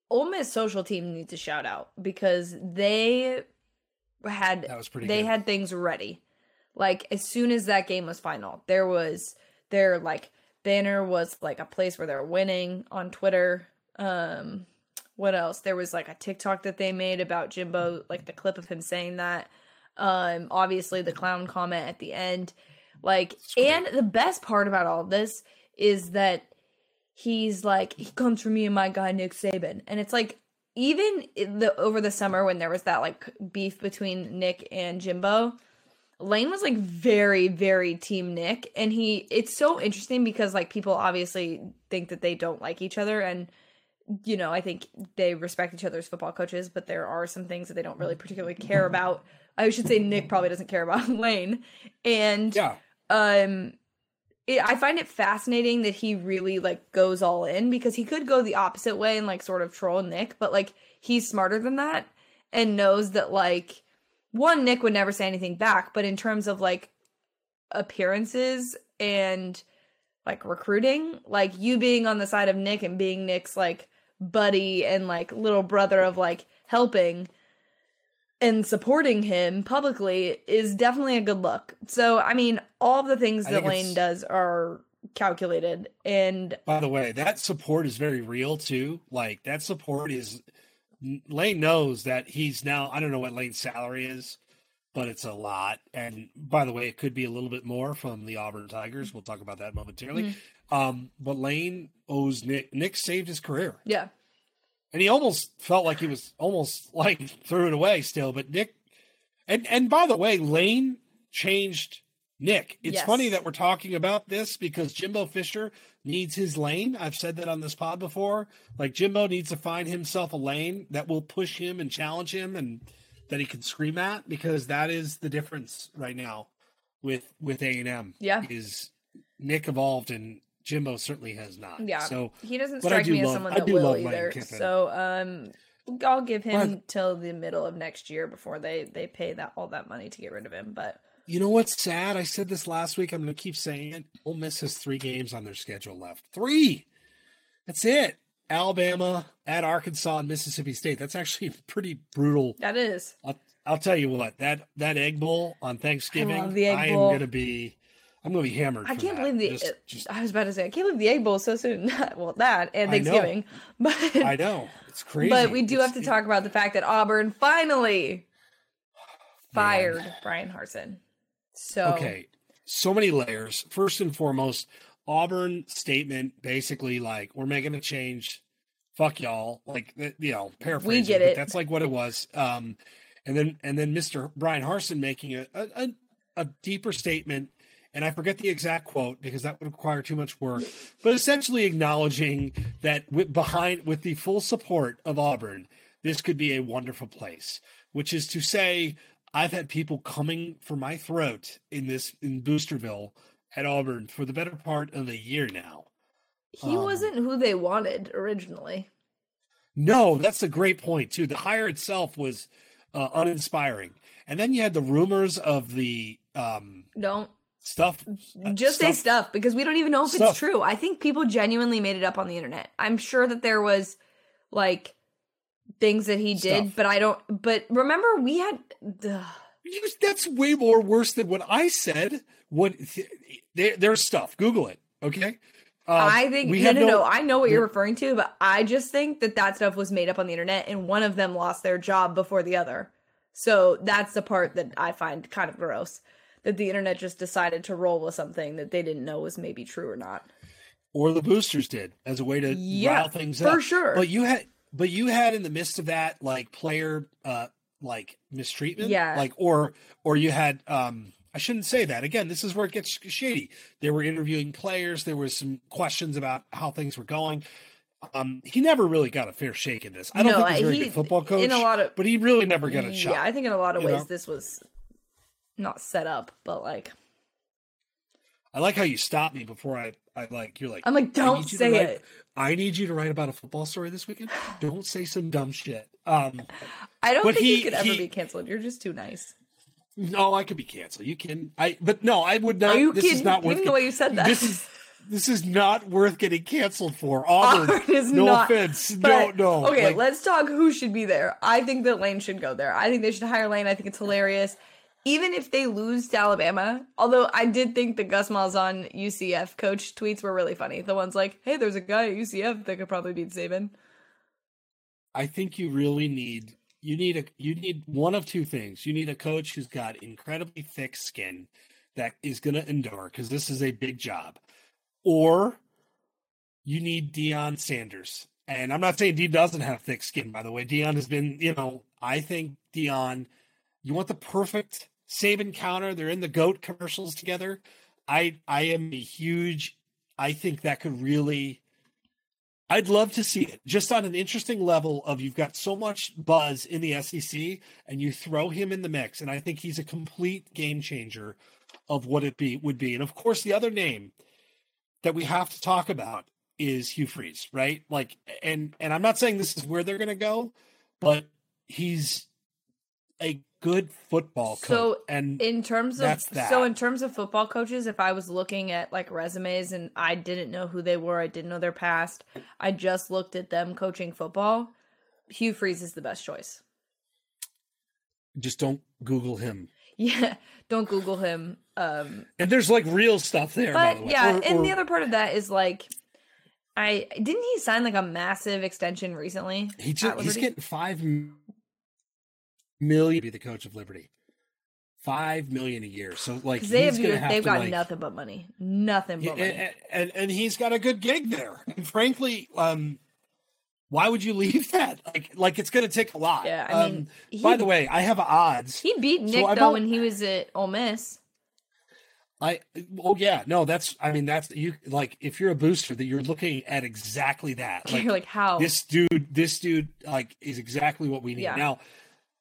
Ole Miss social team needs a shout out because they had That was pretty they good. had things ready. Like as soon as that game was final, there was their like banner was like a place where they're winning on Twitter. Um what else? There was like a TikTok that they made about Jimbo, like the clip of him saying that. Um obviously the clown comment at the end. Like and the best part about all this is that he's like he comes from me and my guy Nick Saban, and it's like even the over the summer when there was that like beef between Nick and Jimbo, Lane was like very very team Nick, and he it's so interesting because like people obviously think that they don't like each other and. You know, I think they respect each other as football coaches, but there are some things that they don't really particularly care about. I should say Nick probably doesn't care about Lane, and Yeah. um it, i find it fascinating that he really like goes all in because he could go the opposite way and like sort of troll nick but like he's smarter than that and knows that like one nick would never say anything back but in terms of like appearances and like recruiting like you being on the side of nick and being nick's like buddy and like little brother of like helping and supporting him publicly is definitely a good look. So, I mean, all the things I that Lane does are calculated and By the way, that support is very real too. Like that support is Lane knows that he's now I don't know what Lane's salary is, but it's a lot. And by the way, it could be a little bit more from the Auburn Tigers. We'll talk about that momentarily. Mm-hmm. Um, but Lane owes Nick Nick saved his career. yeah. And he almost felt like he was almost like threw it away still. But Nick and and by the way, Lane changed Nick. It's Yes. funny that we're talking about this because Jimbo Fisher needs his lane. I've said that on this pod before. Like Jimbo needs to find himself a lane that will push him and challenge him and that he can scream at because that is the difference right now with with A and M. Yeah. Is Nick evolved and Jimbo certainly has not. Yeah. So He doesn't strike do me as love- someone I that will either. So, um I'll give him But- till the middle of next year before they they pay that all that money to get rid of him, but You know what's sad? I said this last week. I'm going to keep saying it. Ole Miss has three games on their schedule left. Three. That's it. Alabama at Arkansas and Mississippi State. That's actually pretty brutal. that is. I'll, I'll tell you what. That that egg bowl on Thanksgiving. egg I am going to be. I'm going to be hammered. I can't that. believe the Just, just- I was about to say I can't believe the egg bowl so soon. well, that and I. Thanksgiving. But I know it's crazy. But we do It's- have to talk about the fact that Auburn finally fired Bryan Harsin. So Okay. So many layers. First and foremost, Auburn statement basically like we're making a change. Fuck y'all. Like you know, paraphrasing. get but it. That's like what it was. Um and then and then Mr. Bryan Harsin making a, a, a deeper statement. And I forget the exact quote because that would require too much work, but essentially acknowledging that with behind with the full support of Auburn, this could be a wonderful place. Which is to say, I've had people coming for my throat in this in Boosterville at Auburn for the better part of a year now. he Um, wasn't who they wanted originally. No, that's a great point too. The hire itself was uh, uninspiring, and then you had the rumors of the um, Don't stuff. Just say stuff. stuff because we don't even know if Stuff. it's true. I think people genuinely made it up on the internet. I'm sure that there was like things that he did, Stuff. but I don't. But remember, we had. Ugh. You- That's way more worse than what I said. What there, there's stuff. Google it. Okay. Um, I think we no, have no, no. I know what you're referring to, but I just think that that stuff was made up on the internet, and one of them lost their job before the other. So that's the part that I find kind of gross. That the internet just decided to roll with something that they didn't know was maybe true or not. or the boosters did as a way to Yeah, rile things for up. For sure. But you had, but you had in the midst of that like player, uh, like mistreatment. Yeah. Like or or you had, um, I shouldn't say that again. This is where it gets shady. They were interviewing players. There was some questions about how things were going. Um, he never really got a fair shake in this. I don't No, think he's a very he- good football coach. in a lot of- but he really never got a shot. yeah. I think in a lot of ways know? this was not set up, but like I like how you stopped me before I, I like you're like I'm like, don't need you to say write- it. I need you to write about a football story this weekend. Don't say some dumb shit. Um, I don't think he- you could ever he- be canceled. You're just too nice. no, I could be canceled. You can. I but no, I would not. Are you this kidding? is not worth. Even the way you said that. This is this is not worth getting canceled for. Auburn, Auburn is no not- offense. But, no, no. Okay, like, let's talk who should be there. I think that Lane should go there. I think they should hire Lane. I think it's hilarious. Even if they lose to Alabama, although I did think the Gus Malzahn UCF coach tweets were really funny. The ones like, hey, there's a guy at UCF that could probably beat Saban. I think you really need you need a you need one of two things. You need a coach who's got incredibly thick skin that is going to endure because this is a big job, or you need Deion Sanders. And I'm not saying Deion doesn't have thick skin, by the way. Deion has been, you know, I think Deion. You want the perfect Saban counter. They're in the goat commercials together. I I am a huge. I think that could really I'd love to see it just on an interesting level of you've got so much buzz in the SEC and you throw him in the mix and I think he's a complete game changer of what it be would be. And of course the other name that we have to talk about is Hugh Freeze, right? Like and and I'm not saying this is where they're going to go, but he's a good football coach So, and In terms of that. so in terms of football coaches, if I was looking at like resumes and I didn't know who they were, I didn't know their past, I just looked at them coaching football. Hugh Freeze is the best choice. just don't google him. Yeah, don't Google him. Um, And there's like real stuff there the but way. yeah, Or- and or- the other part of that is like, I didn't he sign like a massive extension recently? He just, he's getting five million to be the coach of Liberty. Five million a year. So like they have, have they've got like- nothing but money, nothing Yeah, but money. and, and and he's got a good gig there. And frankly, um, why would you leave that? Like like it's going to take a lot. Yeah, I mean, um, he- by the way, I have odds. he beat Nick I've though when he was at Ole Miss. I oh yeah, no, that's I mean that's you like if you're a booster that you're looking at exactly that. Like, You're like, how? this dude, this dude like is exactly what we need. Yeah. Now,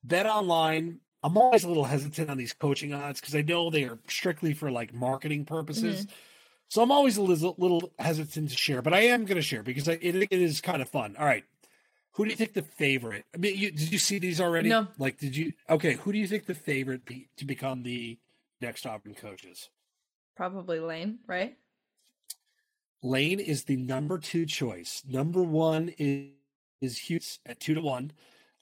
bet online, I'm always a little hesitant on these coaching odds because I know they are strictly for like marketing purposes. Mm-hmm. So I'm always a little, little hesitant to share, but I am going to share because I, it, it is kind of fun. All right. Who do you think the favorite? I mean, you, did you see these already? No. Like, did you? Okay. Who do you think the favorite be, to become the next Auburn coach is? Probably Lane, right? Lane is the number two choice. Number one is, is Hughes at two to one.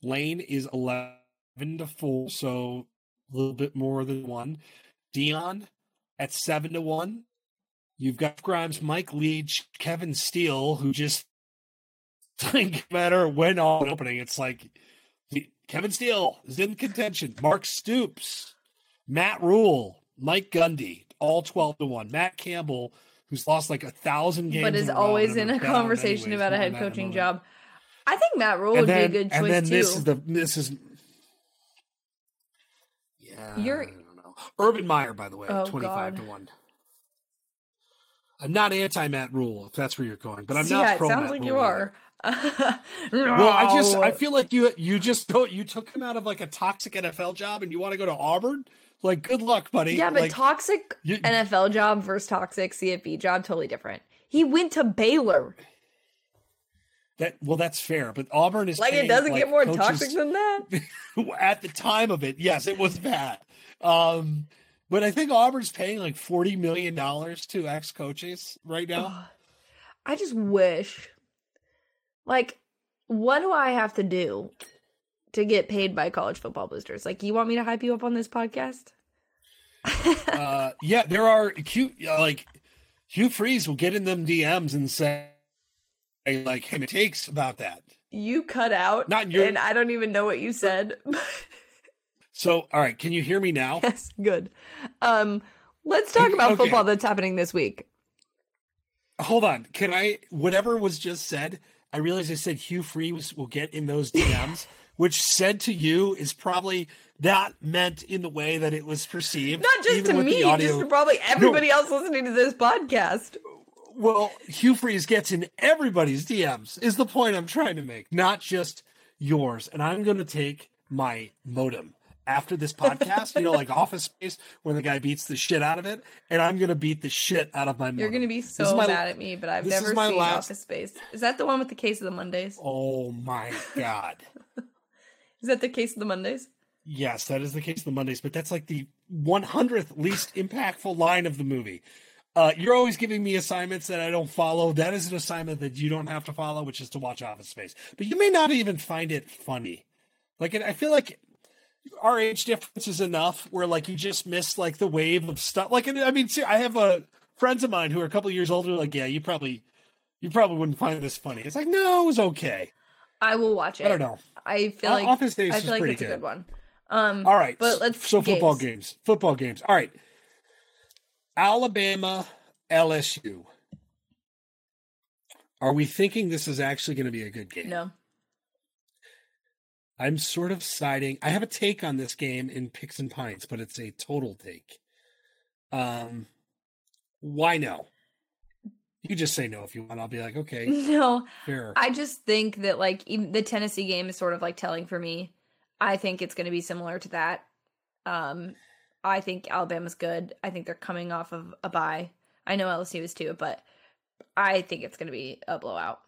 Lane is 11 to four, so a little bit more than one. Deion at seven to one. You've got Grimes, Mike Leach, Kevin Steele, who just think matter when on opening, it's like Kevin Steele is in contention. Mark Stoops, Matt Rhule, Mike Gundy, all 12 to 1. Matt Campbell, who's lost like a thousand games. but is always in a conversation anyways, about a head coaching job. I think Matt Rhule would then, be a good choice and then too. this is the this is yeah. You're- don't. Urban Meyer, by the way, Oh, twenty five to God. one. I'm not anti Matt Rhule, if that's where you're going, but I'm yeah, not it pro sounds Matt like Rule you are. Well, I just I feel like you you just go you took him out of like a toxic NFL job and you want to go to Auburn. Like, good luck, buddy. yeah, but like, toxic you- NFL job versus toxic CFB job, totally different. He went to Baylor. That well, that's fair. But Auburn is Like it doesn't like, get more coaches- toxic than that. at the time of it, yes, it was bad. Um, But I think Auburn's paying like forty million dollars to ex coaches right now. I just wish, like, what do I have to do to get paid by college football boosters? Like, you want me to hype you up on this podcast? uh, yeah, there are cute like Hugh Freeze will get in them DMs and say like, "Hey, it takes about that." You cut out, Not your- and I don't even know what you said. So, all right, can you hear me now? yes, good. Um, let's talk about Okay. football that's happening this week. Hold on. Can I? Whatever was just said, I realized I said Hugh Freeze will get in those DMs, which said to you is probably not meant in the way that it was perceived. Not just to me, audio. just to probably everybody else listening to this podcast. Well, Hugh Freeze gets in everybody's DMs, is the point I'm trying to make, not just yours. And I'm going to take my modem after this podcast, you know, like Office Space, when the guy beats the shit out of it, and I'm going to beat the shit out of my modem. You're gonna be so my- mad at me, but I've never seen last- Office Space. Is that the one with the case of the Mondays? Oh my God. Is that the case of the Mondays? Yes, that is the case of the Mondays, but that's like the 100th least impactful line of the movie. Uh, you're always giving me assignments that I don't follow. That is an assignment that you don't have to follow, which is to watch Office Space. But you may not even find it funny. Like, I feel like our age difference is enough where, like, you just miss like the wave of stuff. Like, I mean, see, I have uh, friends of mine who are a couple years older. Like, yeah, you probably, you probably wouldn't find this funny. It's like, no, it was okay. I will watch it. I don't know. I feel like Office Space I is feel like pretty it's a good. good one. Um, All right. but let's so football games. games. Football games. All right. Alabama, LSU. Are we thinking this is actually going to be a good game? No, I'm sort of siding. I have a take on this game in picks and pints, but it's a total take. Um, why no? You just say no if you want. I'll be like, okay, no. fair. I just think that like even the Tennessee game is sort of like telling for me. I think it's going to be similar to that. Um, I think Alabama's good. I think they're coming off of a bye. I know LSU is too, but I think it's going to be a blowout.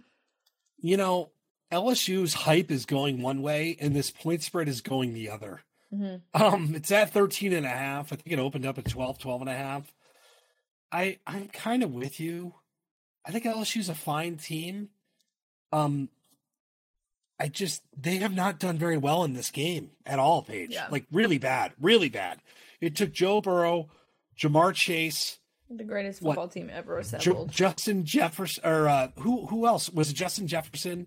you know, LSU's hype is going one way, and this point spread is going the other. Mm-hmm. Um, it's at 13 and a half. I think it opened up at 12, 12 and a half. I I'm kind of with you. I think LSU's a fine team. Um I just they have not done very well in this game at all, Paige. Yeah. Like really bad, really bad. It took Joe Burrow, Ja'Marr Chase, The greatest What? football team ever assembled. Justin Jefferson, or uh, who who else was it Justin Jefferson?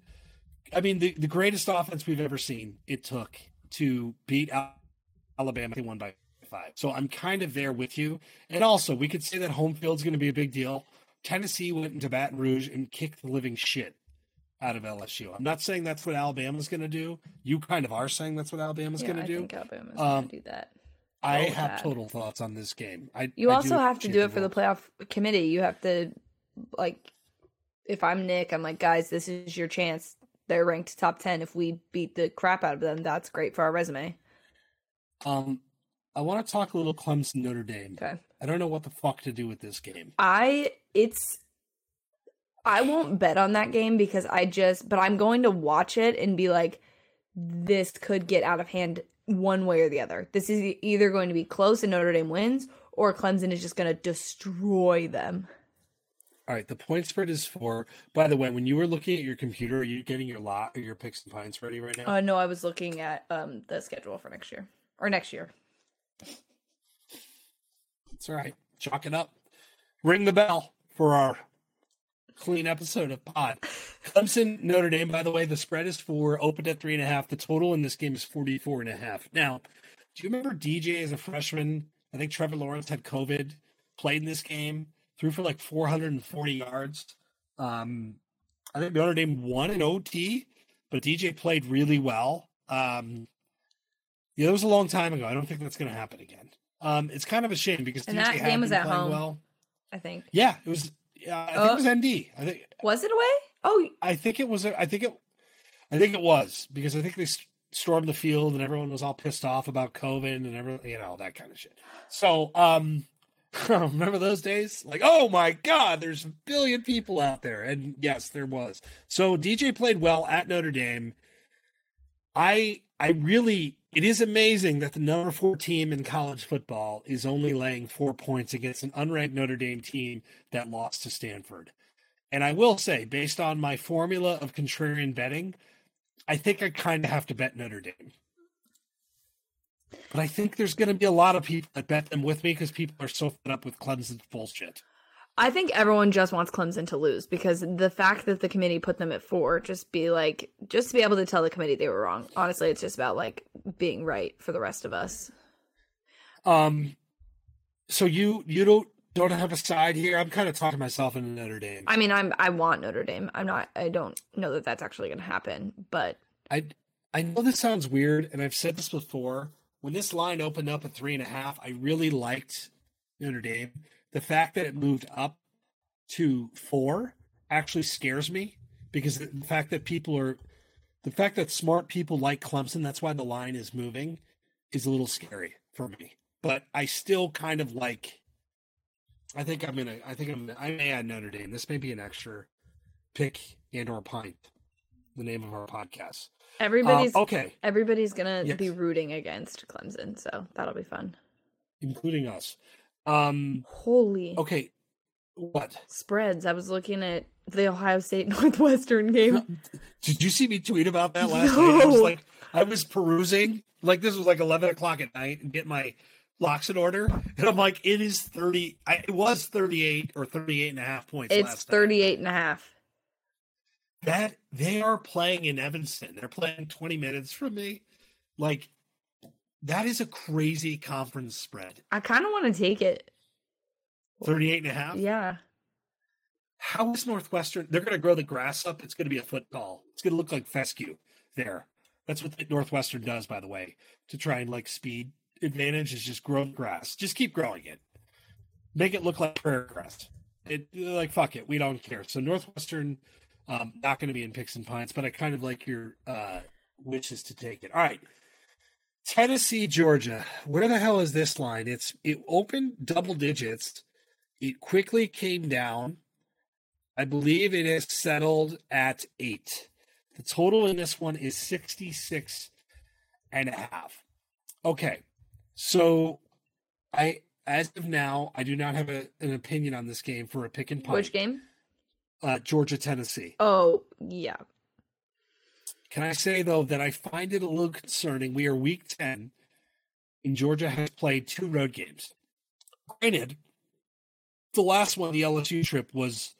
I mean, the, the greatest offense we've ever seen. It took to beat Al- Alabama. They won by five. So I'm kind of there with you. And also, we could say that home field's going to be a big deal. Tennessee went into Baton Rouge and kicked the living shit out of LSU. I'm not saying that's what Alabama's going to do. You kind of are saying that's what Alabama's yeah, going to do. I think Alabama's Um, going to do that. I have that. total thoughts on this game. I You I also have to do it for the playoff committee. You have to like if I'm Nick, I'm like, guys, this is your chance. They're ranked top ten. If we beat the crap out of them, that's great for our resume. Um, I want to talk a little Clemson Notre Dame. Okay. I don't know what the fuck to do with this game. I it's I won't bet on that game because I just but I'm going to watch it and be like this could get out of hand one way or the other. This is either going to be close and Notre Dame wins or Clemson is just going to destroy them. All right, the point spread is four. By the way, when you were looking at your computer, are you getting your lot or your picks and pints ready right now? Uh no, I was looking at um the schedule for next year or next year. it's all right. Chalk it up. Ring the bell for our clean episode of Pod. Clemson, Notre Dame, by the way, the spread is four, opened at three and a half. The total in this game is 44 and a half. Now, do you remember DJ as a freshman? I think Trevor Lawrence had COVID, played in this game, threw for like 440 yards. Um, I think Notre Dame won in OT, but DJ played really well. Um, yeah, that was a long time ago. I don't think that's going to happen again. Um, it's kind of a shame because And DJ that game was at home. Well. I think. Yeah, it was. Yeah, I think Oh. it was ND. I think. Was it away? Oh, I think it was. I think it. I think it was because I think they st- stormed the field and everyone was all pissed off about COVID and everything, you know, that kind of shit. So, um, remember those days? Like, oh my God, there's a billion people out there, and yes, there was. So DJ played well at Notre Dame. I I really it is amazing that the number four team in college football is only laying four points against an unranked Notre Dame team that lost to Stanford. And I will say, based on my formula of contrarian betting, I think I kind of have to bet Notre Dame. But I think there's going to be a lot of people that bet them with me because people are so fed up with Clemson's bullshit. I think everyone just wants Clemson to lose because the fact that the committee put them at four, just be like, just to be able to tell the committee they were wrong. Honestly, it's just about like being right for the rest of us. Um, so you you don't don't have a side here. I'm kind of talking myself into Notre Dame. I mean, I'm I want Notre Dame. I'm not. I don't know that that's actually going to happen, but I I know this sounds weird, and I've said this before. When this line opened up at three and a half, I really liked Notre Dame the fact that it moved up to four actually scares me because the fact that people are the fact that smart people like Clemson, that's why the line is moving, is a little scary for me. But I still kind of like I think I'm gonna I think I'm I may add Notre Dame. This may be an extra pick and or pint, the name of our podcast. Everybody's uh, okay. Everybody's gonna yes. be rooting against Clemson, so that'll be fun. Including us. Um Holy. Okay. What? Spreads. I was looking at the Ohio State Northwestern game. Did you see me tweet about that last no. night? I was like I was perusing. Like this was like eleven o'clock at night and get my locks in order. And I'm like, it is 30. I, it was 38 or 38 and a half points. It's 38 and a half. That they are playing in Evanston. They're playing 20 minutes from me. Like that is a crazy conference spread. I kind of want to take it. 38 and a half? Yeah. How is Northwestern? They're going to grow the grass up. It's going to be a foot tall. It's going to look like fescue there. That's what Northwestern does, by the way, to try and like speed advantage is just grow grass. Just keep growing it. Make it look like prayer grass. It like fuck it. We don't care. So Northwestern, um, not going to be in Picks and Pints, but I kind of like your uh wishes to take it. All right. Tennessee, Georgia. Where the hell is this line? It's it opened double digits. It quickly came down. I believe it is settled at eight. The total in this one is 66 and a half. Okay. So I as of now, I do not have a, an opinion on this game for a pick and pop. Which game? Uh, Georgia, Tennessee. Oh, yeah. Can I say though that I find it a little concerning? We are week ten, and Georgia has played two road games. Granted, the last one, the LSU trip, was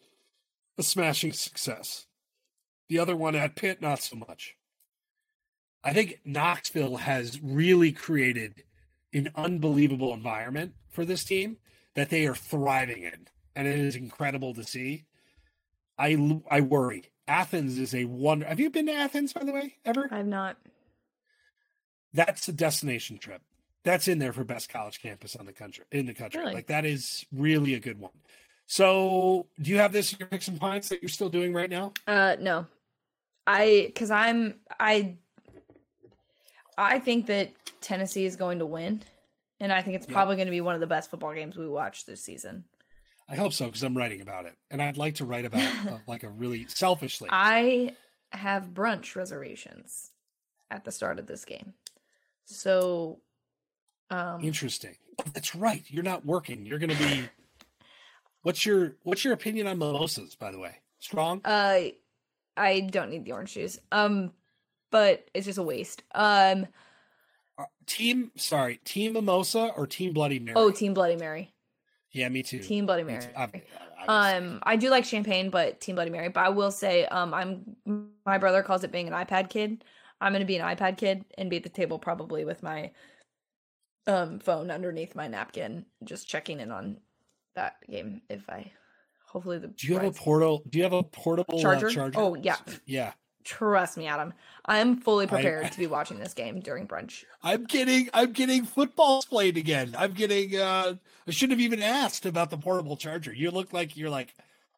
a smashing success. The other one at Pitt, not so much. I think Knoxville has really created an unbelievable environment for this team that they are thriving in, and it is incredible to see. I I worry Athens is a wonder. Have you been to Athens, by the way, ever? I've not. That's a destination trip. That's in there for best college campus on the country in the country. Really? Like that is really a good one. So, do you have this in your picks and pints that you're still doing right now? Uh, no. I because I'm I. I think that Tennessee is going to win, and I think it's probably yeah. going to be one of the best football games we watch this season. I hope so because I'm writing about it, and I'd like to write about uh, like a really selfishly. I have brunch reservations at the start of this game, so um interesting. That's right. You're not working. You're going to be. what's your What's your opinion on mimosas? By the way, strong. Uh, I don't need the orange juice. Um, but it's just a waste. Um, uh, team. Sorry, Team Mimosa or Team Bloody Mary? Oh, Team Bloody Mary. Yeah, me too. Team Bloody Mary. um, I do like champagne, but Team Bloody Mary. But I will say, um, I'm my brother calls it being an iPad kid. I'm gonna be an iPad kid and be at the table probably with my um phone underneath my napkin, just checking in on that game. If I, hopefully the. Do you have a portal? Do you have a portable uh, charger? Uh, charger? Oh yeah. Yeah. Trust me, Adam. I'm fully prepared I, to be watching this game during brunch. I'm getting I'm getting footballs played again. I'm getting uh I shouldn't have even asked about the portable charger. You look like you're like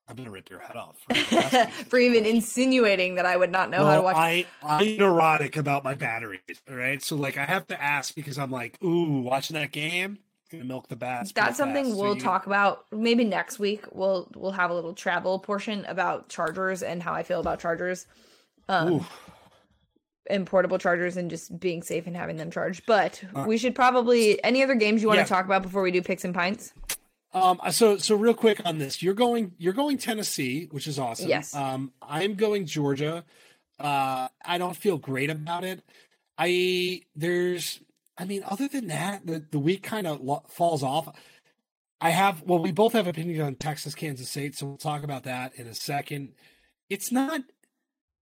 I'm gonna rip your head off for, for even insinuating that I would not know well, how to watch. I I'm neurotic about my batteries. All right, so like I have to ask because I'm like, ooh, watching that game, gonna milk the bass. That's something fast. we'll so you... talk about maybe next week. We'll we'll have a little travel portion about chargers and how I feel about chargers. Um, and portable chargers and just being safe and having them charged. But uh, we should probably any other games you want yeah. to talk about before we do picks and pints. Um. So so real quick on this, you're going you're going Tennessee, which is awesome. Yes. Um. I'm going Georgia. Uh. I don't feel great about it. I there's. I mean, other than that, the the week kind of lo- falls off. I have well, we both have opinions on Texas, Kansas State, so we'll talk about that in a second. It's not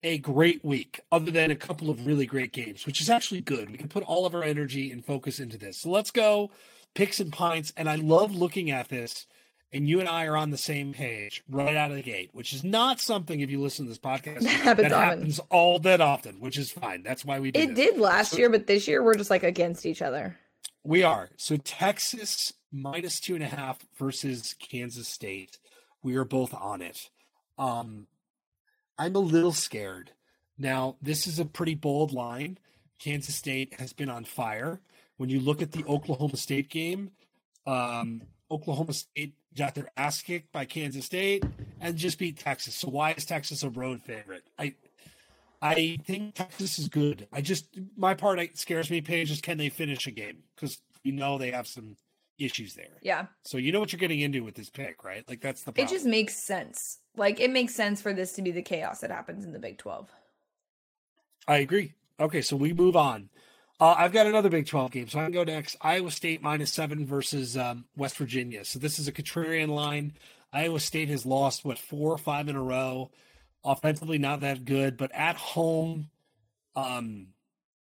a great week, other than a couple of really great games, which is actually good. We can put all of our energy and focus into this. So let's go picks and pints. And I love looking at this, and you and I are on the same page right out of the gate, which is not something if you listen to this podcast that happens, that happens all that often, which is fine. That's why we do it. Did last so, year, but this year we're just like against each other. We are. So Texas minus two and a half versus Kansas State. We are both on it. Um, I'm a little scared. Now, this is a pretty bold line. Kansas State has been on fire. When you look at the Oklahoma State game, um, Oklahoma State got their ass kicked by Kansas State and just beat Texas. So why is Texas a road favorite? I I think Texas is good. I just my part scares me. Paige is can they finish a game because you know they have some issues there. Yeah. So you know what you're getting into with this pick, right? Like that's the problem. It just makes sense. Like it makes sense for this to be the chaos that happens in the Big 12. I agree. Okay, so we move on. Uh, I've got another Big 12 game, so I can go next. Iowa State minus seven versus um, West Virginia. So this is a contrarian line. Iowa State has lost what four or five in a row. Offensively, not that good, but at home, um,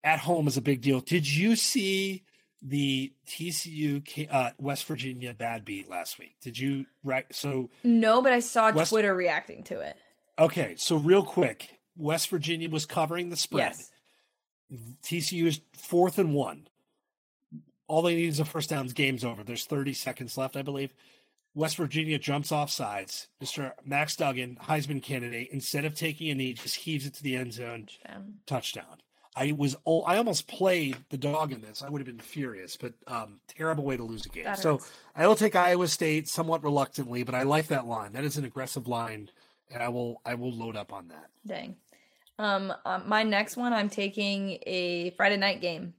at home is a big deal. Did you see the TCU uh, West Virginia bad beat last week. Did you right? So no, but I saw West, Twitter reacting to it. Okay, so real quick, West Virginia was covering the spread. Yes. TCU is fourth and one. All they need is a first down. Game's over. There's 30 seconds left, I believe. West Virginia jumps off sides. Mr. Max Duggan, Heisman candidate, instead of taking a knee, just heaves it to the end zone. Touchdown. Touchdown. I was old, I almost played the dog in this. I would have been furious, but um, terrible way to lose a game. So I will take Iowa State somewhat reluctantly, but I like that line. That is an aggressive line, and I will I will load up on that. Dang. Um, um my next one, I'm taking a Friday night game.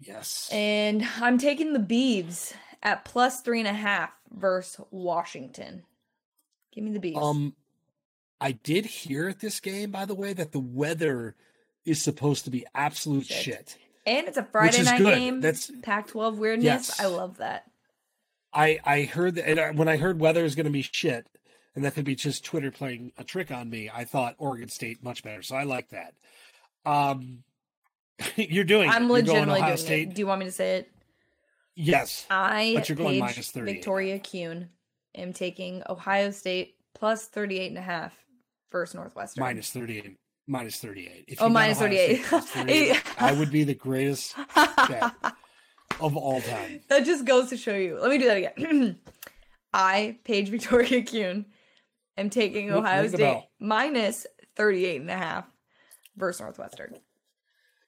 Yes. And I'm taking the Beavs at plus three and a half versus Washington. Give me the Beavs. Um, I did hear at this game, by the way, that the weather is supposed to be absolute shit. shit. And it's a Friday night good. game. That's Pac-12 weirdness. Yes. I love that. I I heard that and when I heard weather is going to be shit, and that could be just Twitter playing a trick on me. I thought Oregon State much better, so I like that. Um, you're doing. I'm legitimately doing State. it. Do you want me to say it? Yes. I but you're going minus 30. Victoria Kuhn am taking Ohio State plus 38 and a half versus Northwestern. Minus 38 minus 38. If oh, minus 38. 38 I would be the greatest of all time. That just goes to show you. Let me do that again. I, Paige Victoria Kuhn, am taking Ohio State minus 38 and a half versus Northwestern.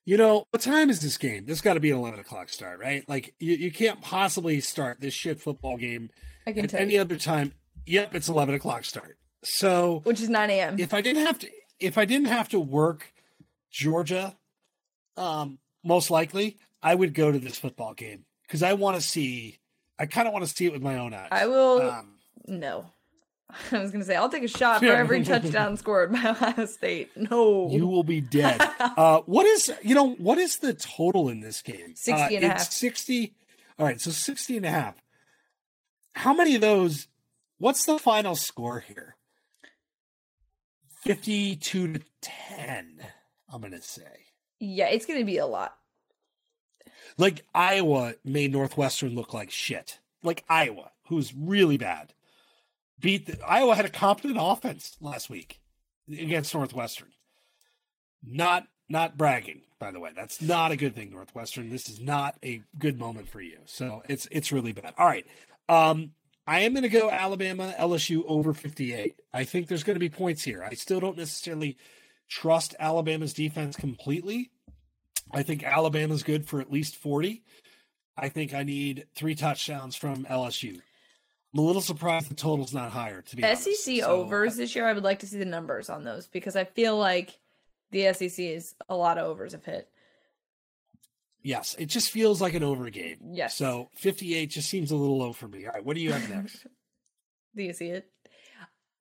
You know, what time is this game? This got to be an 11 o'clock start, right? Like, you, you can't possibly start this shit football game at any you. other time. Yep, it's 11 o'clock start. So, which is 9 a.m. If I didn't have to, if I didn't have to work Georgia, um, most likely I would go to this football game because I want to see. I kind of want to see it with my own eyes. I will. Um, no, I was going to say I'll take a shot for every touchdown scored by Ohio State. No, you will be dead. uh, what is you know what is the total in this game? 60 uh, and a half. 60. All right, so 60 and a half. How many of those? What's the final score here? 52 to 10, I'm going to say. Yeah, it's going to be a lot. Like Iowa made Northwestern look like shit. Like Iowa, who's really bad. Beat the, Iowa had a competent offense last week against Northwestern. Not not bragging, by the way. That's not a good thing, Northwestern. This is not a good moment for you. So it's it's really bad. All right. Um, I am going to go Alabama LSU over 58. I think there's going to be points here. I still don't necessarily trust Alabama's defense completely. I think Alabama's good for at least 40. I think I need three touchdowns from LSU. I'm a little surprised the total's not higher, to be SEC honest. overs so, this year, I would like to see the numbers on those because I feel like The SEC is a lot of overs have hit. Yes, it just feels like an over game. Yes. So 58 just seems a little low for me. All right, what do you have next? Do you see it?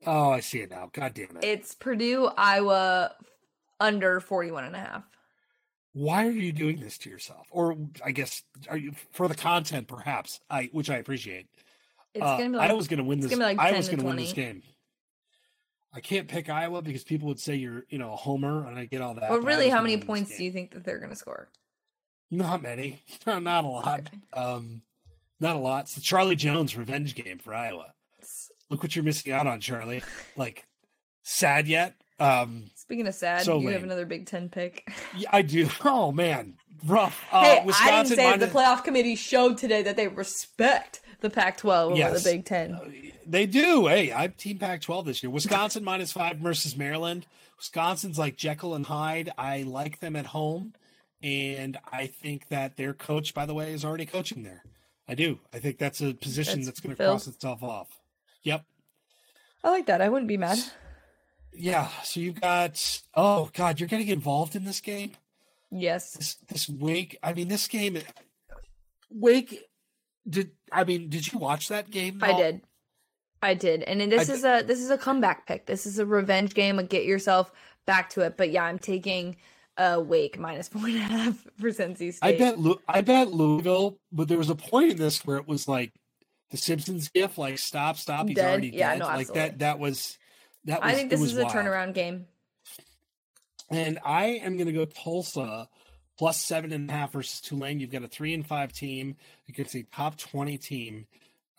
oh, I see it now. God damn it. It's Purdue, Iowa under 41 and a half. Why are you doing this to yourself? Or I guess are you for the content perhaps, I which I appreciate. It's Uh, gonna be like Iowa's going to win this. gonna like I was going to win this game. I can't pick Iowa because people would say you're, you know, a homer, and I get all that. Well, but really, how many points do you think that they're going to score? Not many. Not a lot. Um, not a lot. It's the Charlie Jones revenge game for Iowa. Look what you're missing out on, Charlie. Like, sad yet? Um, Speaking of sad, So you have another Big Ten pick. yeah, I do. Oh man, rough. Uh, hey, I didn't Wisconsin say it. the playoff committee showed today that they respect the Pac-12 over Yes. the Big Ten. They do. Hey, I'm Team Pac-12 this year. Wisconsin minus five versus Maryland. Wisconsin's like Jekyll and Hyde. I like them at home, and I think that their coach, by the way, is already coaching there. I do. I think that's a position That's that's, going to cross itself off. Yep. I like that. I wouldn't be mad. Yeah. So you've got. Oh God, you're getting involved in this game. Yes. This this Wake. I mean, this game. Wake. Did I mean? Did you watch that game? I all? did. I did. And then this I is a this is a comeback pick. This is a revenge game. A get yourself back to it. But yeah, I'm taking uh Wake minus four and a half for NC State. I bet I bet Louisville, but there was a point in this where it was like the Simpsons gif, like stop, stop, he's Dead? already Yeah, dead. no, like that. That was that. Was, I think this was is a wild. turnaround game. And I am going to go Tulsa plus seven and a half versus Tulane. You've got a three and five team against a top twenty team,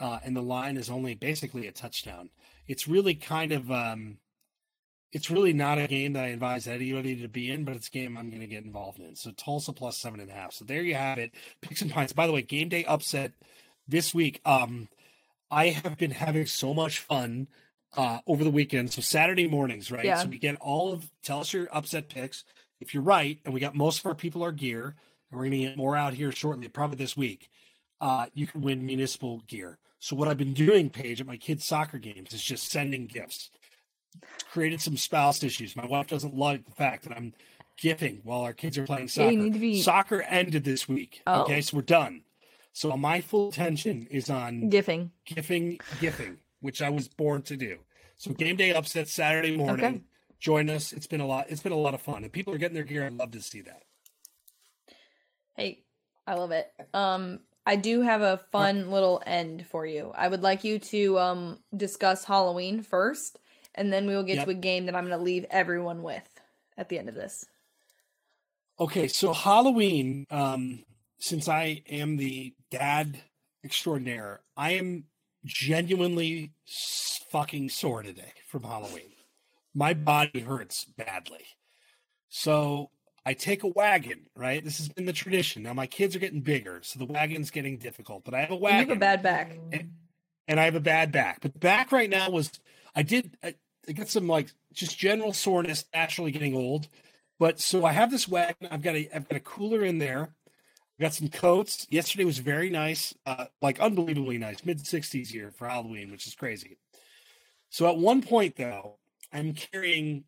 uh, and the line is only basically a touchdown. It's really kind of. Um, it's really not a game that I advise anybody to be in, but it's a game I'm going to get involved in. So Tulsa plus seven and a half. So there you have it. Picks and pints. By the way, game day upset this week. Um, I have been having so much fun uh, over the weekend. So Saturday mornings, right? Yeah. So we get all of tell us your upset picks. If you're right, and we got most of our people are gear, and we're going to get more out here shortly, probably this week. Uh, you can win municipal gear. So what I've been doing, Paige, at my kids' soccer games is just sending gifts. Created some spouse issues. My wife doesn't like the fact that I'm gifting while our kids are playing soccer. be- Soccer ended this week. Oh. Okay, so we're done. So my full attention is on Gifting. gifting, gifting, which I was born to do. So game day upset Saturday morning. Okay. Join us. It's been a lot. It's been a lot of fun, and people are getting their gear. I'd love to see that. Hey, I love it. Um, I do have a fun little end for you. I would like you to um discuss Halloween first, and then we will get Yep. to a game that I'm going to leave everyone with at the end of this. Okay, so Halloween. Um, since I am the dad extraordinaire, I am genuinely fucking sore today from Halloween. My body hurts badly. So I take a wagon, right? This has been the tradition. Now my kids are getting bigger, so the wagon's getting difficult. But I have a You wagon. have a bad back. and, and I have a bad back. But the back right now was I did I, I got some like just general soreness naturally getting old. But so I have this wagon. I've got a I've got a cooler in there. I've got some coats. Yesterday was very nice, uh, like unbelievably nice, mid 60s here for Halloween, which is crazy. So at one point though, I'm carrying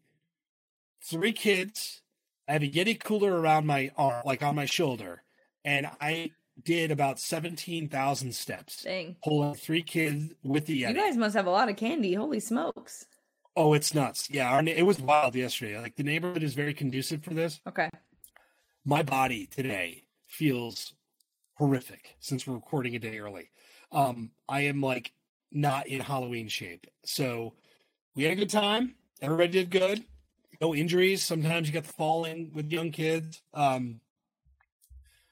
three kids. I have a Yeti cooler around my arm, like on my shoulder, and I did about 17,000 steps Dang. pulling three kids with the Yeti. You guys must have a lot of candy. Holy smokes. Oh, it's nuts. Yeah, our, it was wild yesterday. Like the neighborhood is very conducive for this. Okay. My body today feels horrific since we're recording a day early. Um, I am like not in Halloween shape. So we had a good time. Everybody did good. No injuries. Sometimes you get the falling with young kids. Um,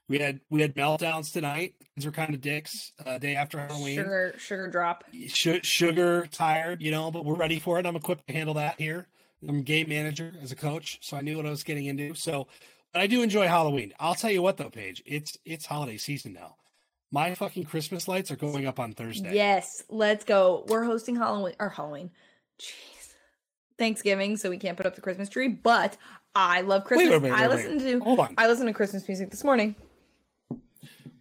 we had we had meltdowns tonight. These were kind of dicks. Uh, day after Halloween. Sugar sugar drop. Su- sugar tired, you know, but we're ready for it. I'm equipped to handle that here. I'm a game manager as a coach, so I knew what I was getting into. So, but I do enjoy Halloween. I'll tell you what, though, Paige, it's it's holiday season now. My fucking Christmas lights are going up on Thursday. Yes, let's go. We're hosting Halloween or Halloween. Jeez. Thanksgiving, so we can't put up the Christmas tree, but I love Christmas. wait, wait, I wait, listened wait. to Hold on. I listened to Christmas music this morning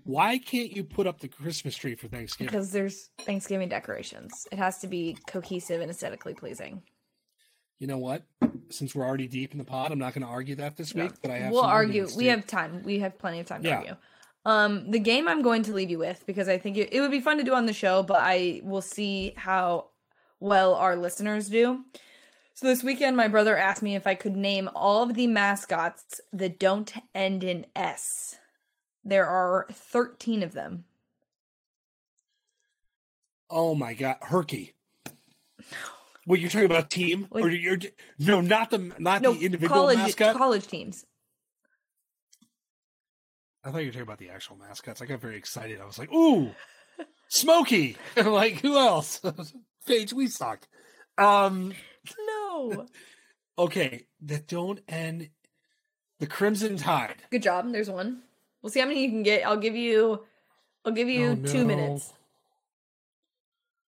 Why can't you put up the Christmas tree for Thanksgiving? because there's Thanksgiving decorations. It has to be cohesive and aesthetically pleasing. You know what? since we're already deep in the pod. I'm not going to argue that this week, but I have. We'll argue. We have time. We have plenty of time to Yeah. argue. Um, the game I'm going to leave you with because I think it, it would be fun to do on the show, but I will see how well our listeners do. So this weekend, my brother asked me if I could name all of the mascots that don't end in S. There are 13 of them. Oh my god, Herky. Well, you're talking about team, Like- or you're no, not the not No, the individual college mascot. college teams. I thought you were talking about the actual mascots. I got very excited. I was like, "Ooh, Smokey!" like who else? Paige, we suck. Um, No. okay, that don't end. The Crimson Tide. Good job. There's one. We'll see how many you can get. I'll give you I'll give you Oh, 2 no. minutes.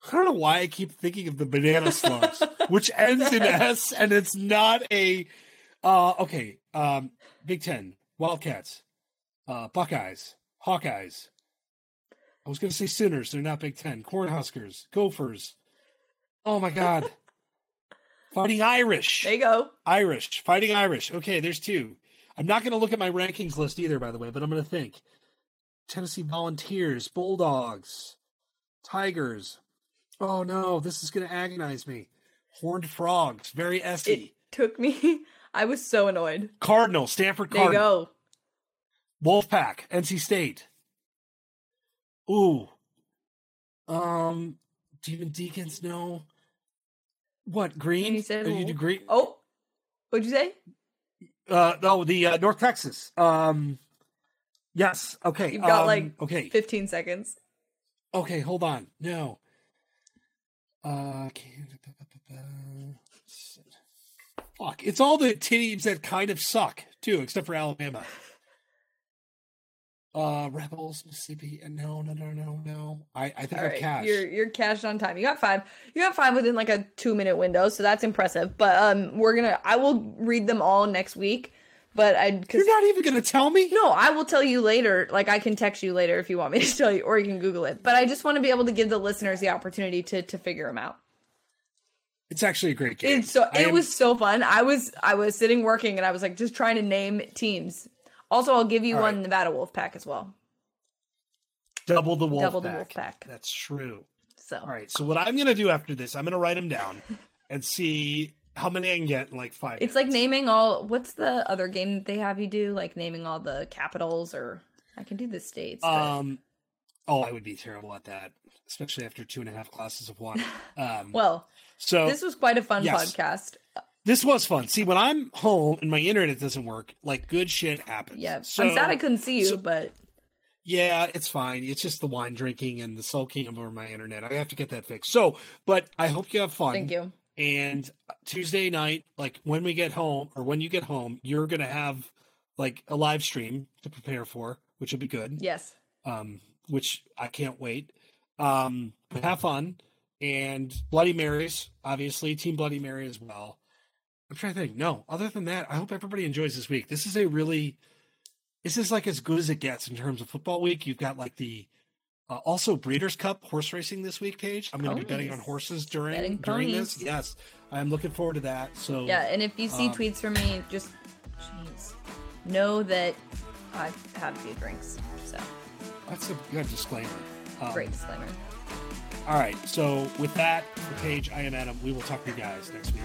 I don't know why I keep thinking of the banana slugs, which ends in S, and it's not a. Uh, okay, um, Big Ten, Wildcats, uh, Buckeyes, Hawkeyes. I was going to say Sooners. They're not Big Ten. Cornhuskers, Gophers. Oh my God. Fighting Irish. There you go. Irish. Fighting Irish. Okay, there's two. I'm not going to look at my rankings list either, by the way, but I'm going to think. Tennessee Volunteers, Bulldogs, Tigers. Oh no, this is going to agonize me. Horned Frogs, very It took me I was so annoyed. Cardinal, Stanford There you go. Wolfpack, NC State. Ooh. Um, Demon Deacons, no. What, Green? You said Are you green? Oh, what'd you say? Uh, no, the uh, North Texas. Um, yes. Okay. You've got, um, like, okay. 15 seconds. Okay, hold on. No. Uh, fuck. It's all the teams that kind of suck too, except for Alabama. Uh, Rebels, Mississippi. uh, No, no, no, no, no. I, I think All I'm right, cash. you're you're cashed on time. You got five. You got five within like a two minute window, so that's impressive. But um, we're gonna. I will read them all next week. But I because You're not even gonna tell me. no, I will tell you later. Like I can text you later if you want me to tell you, or you can Google it. But I just want to be able to give the listeners the opportunity to to figure them out. It's actually a great game. It's so I it am- was so fun. I was I was sitting working and I was like just trying to name teams. Also, I'll give you All one right. Nevada Wolfpack as well. double the wolf. Double the pack. That's true. So All right. So what I'm gonna do after this, I'm gonna write them down and see how many I can get in like five. it's like naming all. What's the other game that they have you do? Like naming all the capitals, or I can do the states. but- Um, oh, I would be terrible at that, especially after two and a half classes of wine. Um, well, so this was quite a fun yes. podcast. This was fun. See, when I'm home and my internet doesn't work, like good shit happens. Yeah, So, I'm sad I couldn't see you, so- but Yeah, it's fine. It's just the wine drinking and the sulking over my internet. I have to get that fixed. So, but I hope you have fun. thank you. And Tuesday night, like when we get home or when you get home, you're gonna have like a live stream to prepare for, which will be good. Yes, um, which I can't wait. Um, have fun and Bloody Marys, obviously, Team Bloody Mary as well. I'm trying to think. No, other than that, I hope everybody enjoys this week. This is a really, this is like as good as it gets in terms of football week. You've got like the uh, also Breeders' Cup horse racing this week, Paige. I'm going to be betting on horses during Betting during this. Yes, I'm looking forward to that. So yeah. And if you see Um, tweets from me, just jeez, know that I've had a few drinks. So that's a good disclaimer. Um, great disclaimer. All right. So with that, for Paige, I am Adam. We will talk to you guys next week.